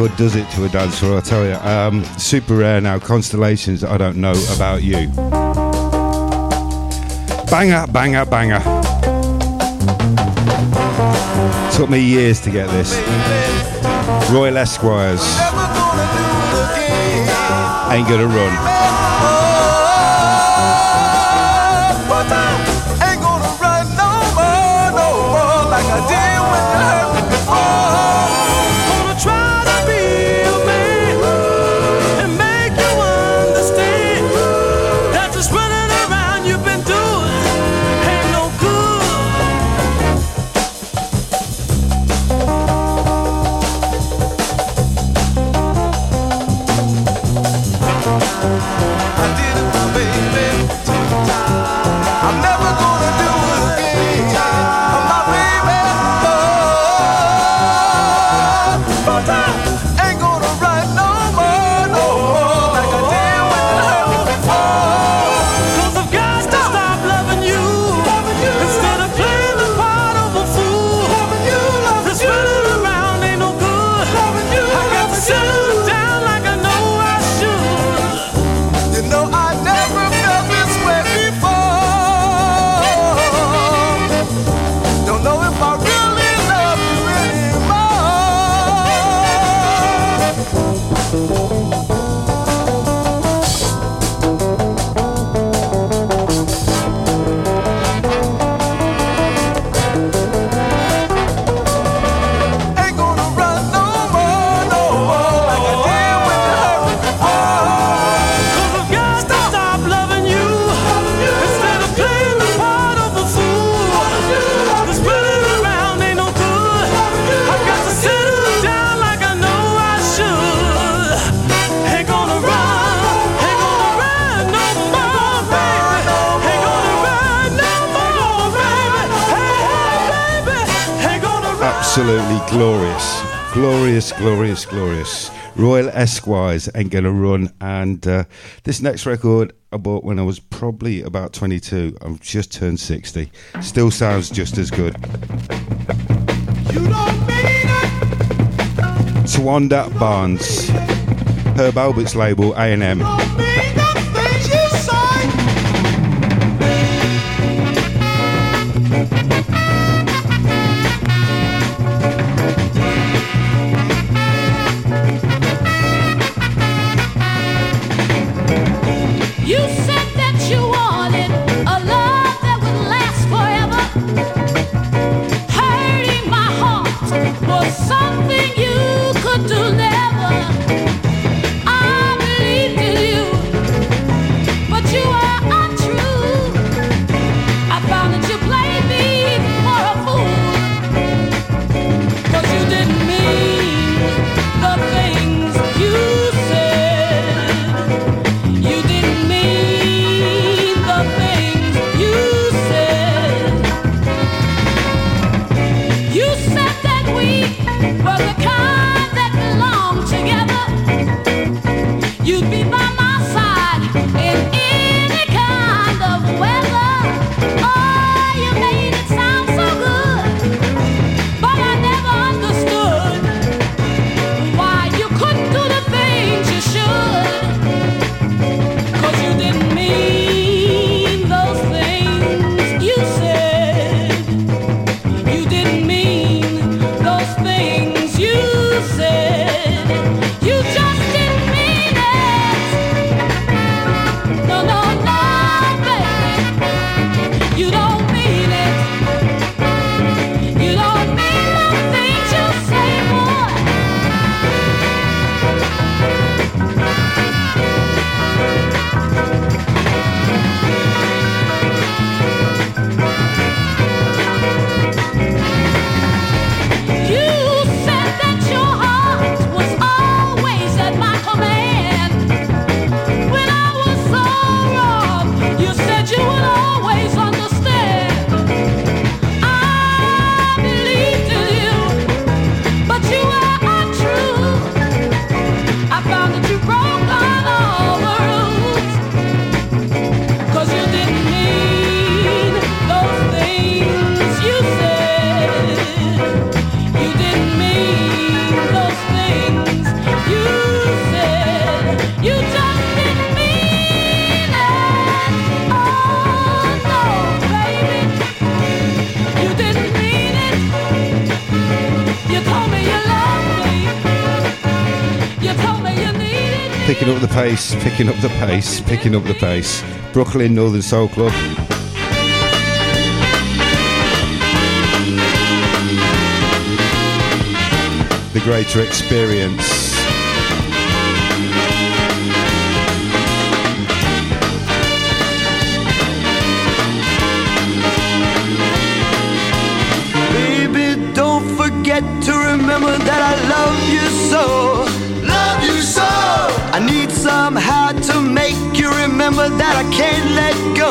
record does it to a dancer? I tell you. Um, super rare now. Constellations, I don't know about you. Banger, banger, banger. Took me years to get this. Royal Esquires. Ain't gonna run. glorious. Glorious, glorious, glorious. Royal Esquires ain't gonna run. And uh, this next record I bought when I was probably about 22. I've just turned 60. Still sounds just as good. Towanda Barnes, Herb Alpert's label A&M. pace, picking up the pace, picking up the pace. Brooklyn Northern Soul Club. The greater experience. get to that I can't let go.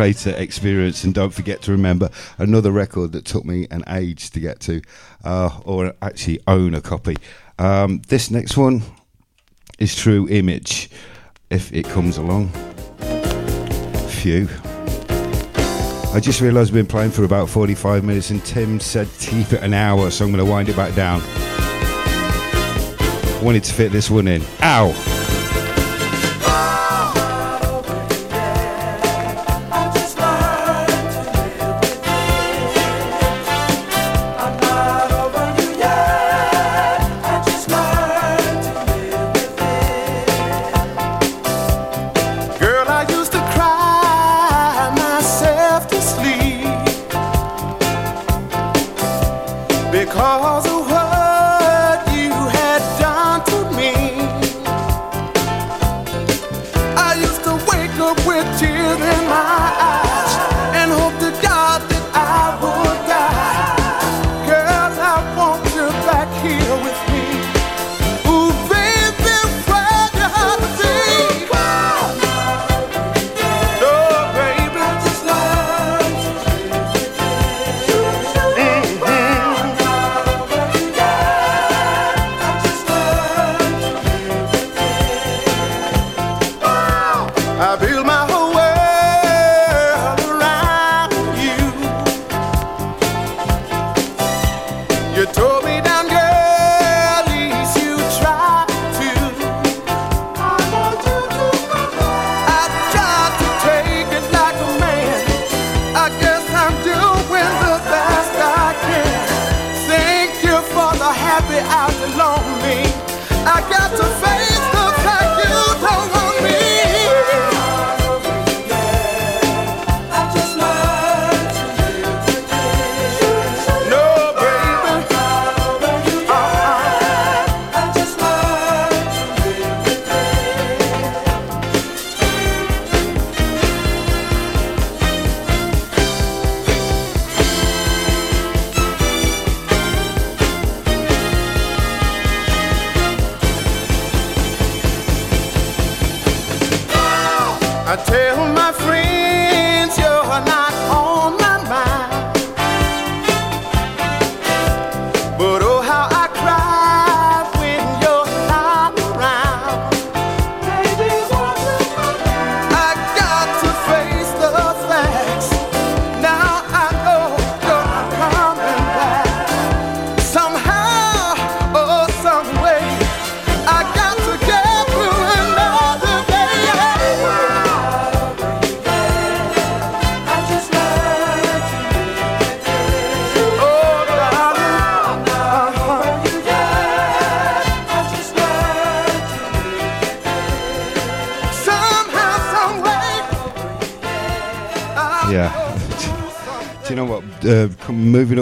greater experience. And don't forget to remember another record that took me an age to get to, uh, or actually own a copy. Um, this next one is True Image, if it comes along. Phew. I just realised we've been playing for about 45 minutes and Tim said keep it an hour, so I'm going to wind it back down. Wanted to fit this one in. Ow!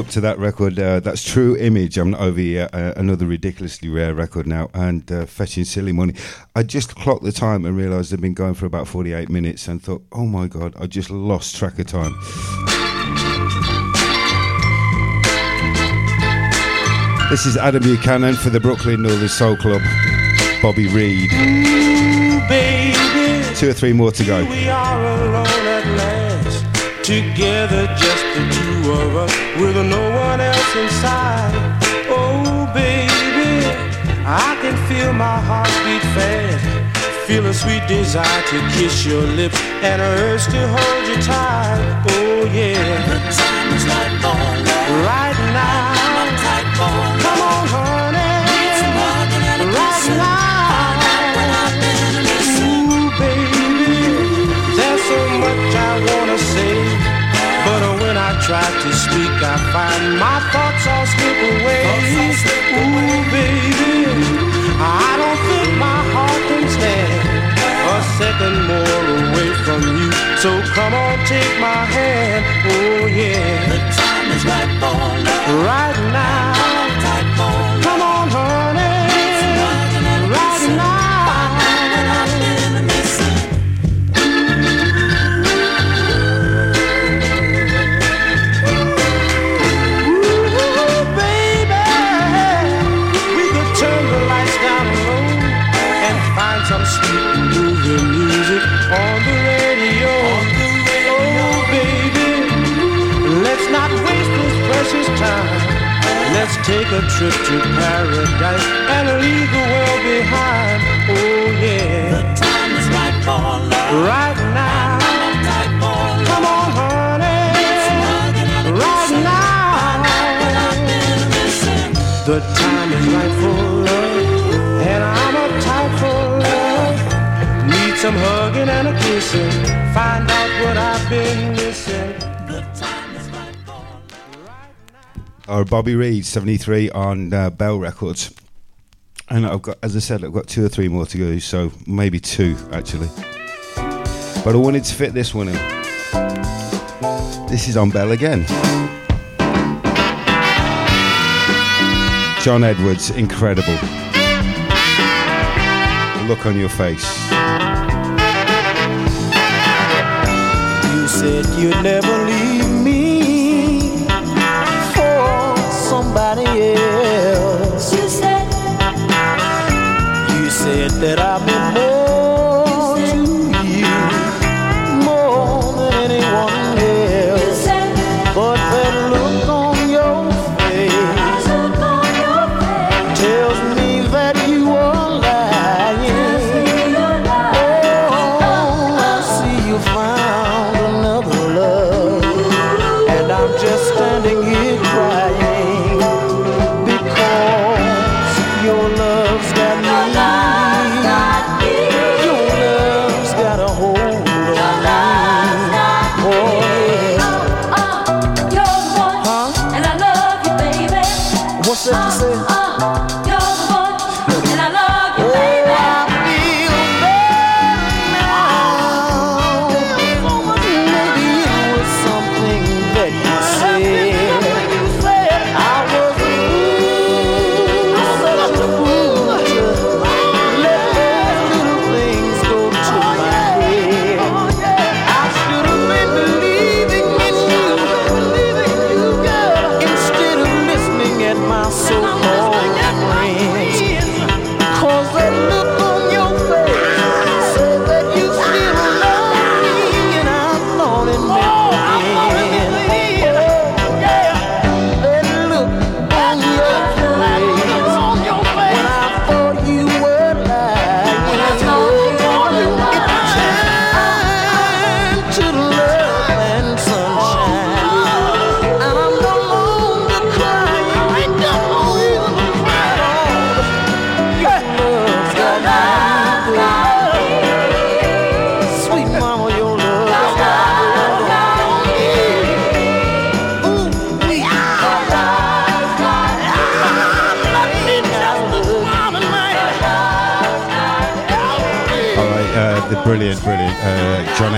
Up to that record, uh, that's True Image. I'm not over here. Uh, another ridiculously rare record now, and uh, fetching silly money. I just clocked the time and realised they'd been going for about 48 minutes, and thought, oh my god, I just lost track of time. This is Adam Buchanan for the Brooklyn Northern Soul Club. Bobby Reed. baby. Two or three more to go. We are alone at last, together just the two of us, with no one else inside. Oh, baby, I can feel my heart beat fast, feel a sweet desire to kiss your lips and a urge to hold you tight. Oh, yeah. The time is right for love. Right now. Try to speak, I find my thoughts all slip away. Ooh, baby, I don't think my heart can stand a second more away from you. So come on, take my hand. Oh yeah, the time is right for love. Right now. Let's take a trip to paradise and leave the world behind. Oh, yeah. The time is right for love. Right now. Come on, honey. Right now. The time is right for love, and I'm uptight for love. Need some hugging and a kissing. Find out what I've been missing. Or Bobby Reed, 73 on uh, Bell Records. And I've got, as I said, I've got two or three more to go, so maybe two actually. But I wanted to fit this one in. This is on Bell again. John Edwards, incredible. Look on your face. You said you'd never leave that I've been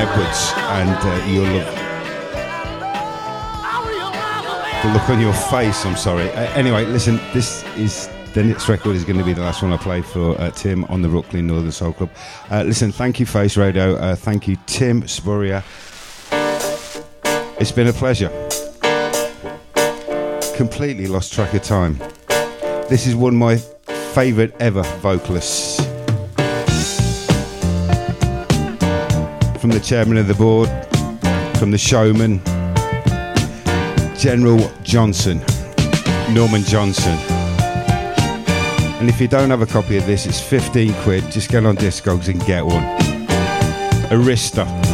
Edwards and uh, Your Love. the look on your face. I'm sorry. Uh, anyway, listen, this is the next record is going to be the last one I play for uh, Tim on the Brooklyn Northern Soul Club. Uh, listen, thank you, Face Radio. Uh, thank you, Tim Spurrier. It's been a pleasure. Completely lost track of time. This is one of my favourite ever vocalists. From the chairman of the board, from the showman, General Johnson, Norman Johnson. And if you don't have a copy of this, it's 15 quid. Just get on Discogs and get one. Arista.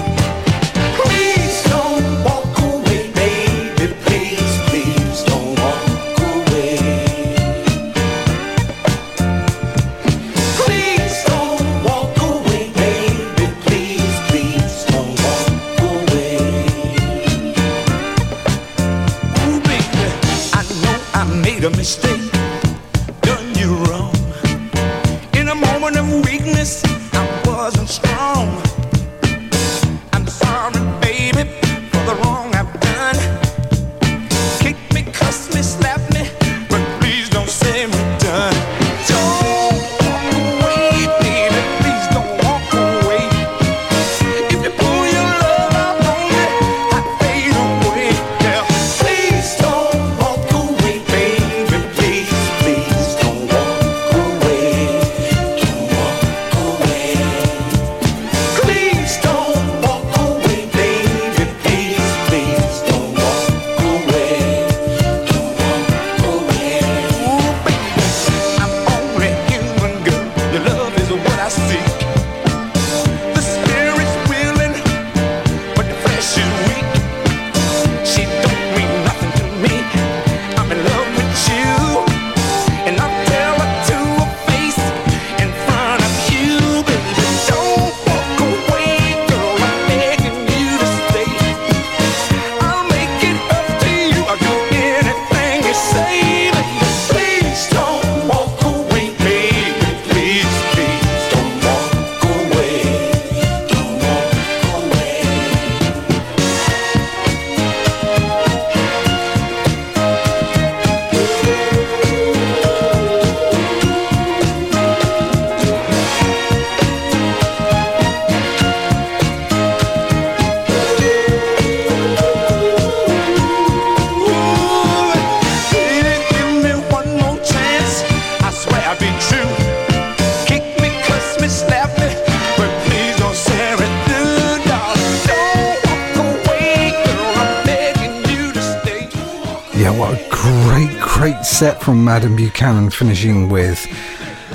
Buchanan, finishing with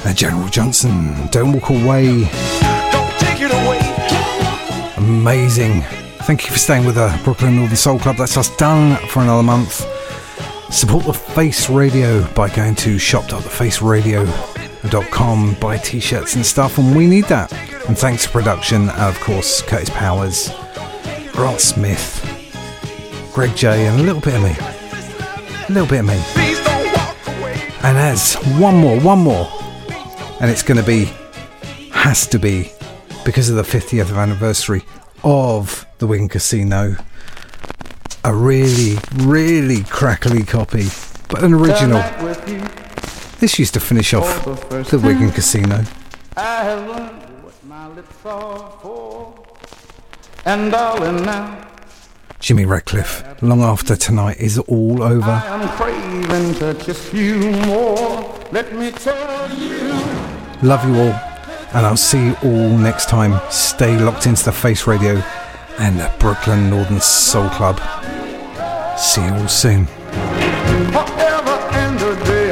uh, General Johnson. Don't walk away. Take it away. Amazing. Thank you for staying with the Brooklyn Northern Soul Club. That's us done for another month. Support the Face Radio by going to shop.thefaceradio.com, buy t shirts and stuff, and we need that. And thanks to production, of course, Curtis Powers, Grant Smith, Greg J, and a little bit of me. A little bit of me. And as one more, one more, and it's going to be, has to be, because of the 50th anniversary of the Wigan Casino, a really, really crackly copy, but an original. This used to finish off the Wigan Casino. I have learned what my lips are for. And darling, now Jimmy Radcliffe, long after tonight is all over. I am craving to kiss you more. Let me tell you. Love you all, and I'll see you all next time. Stay locked into the Face Radio and the Brooklyn Northern Soul Club. See you all soon. Forever and a day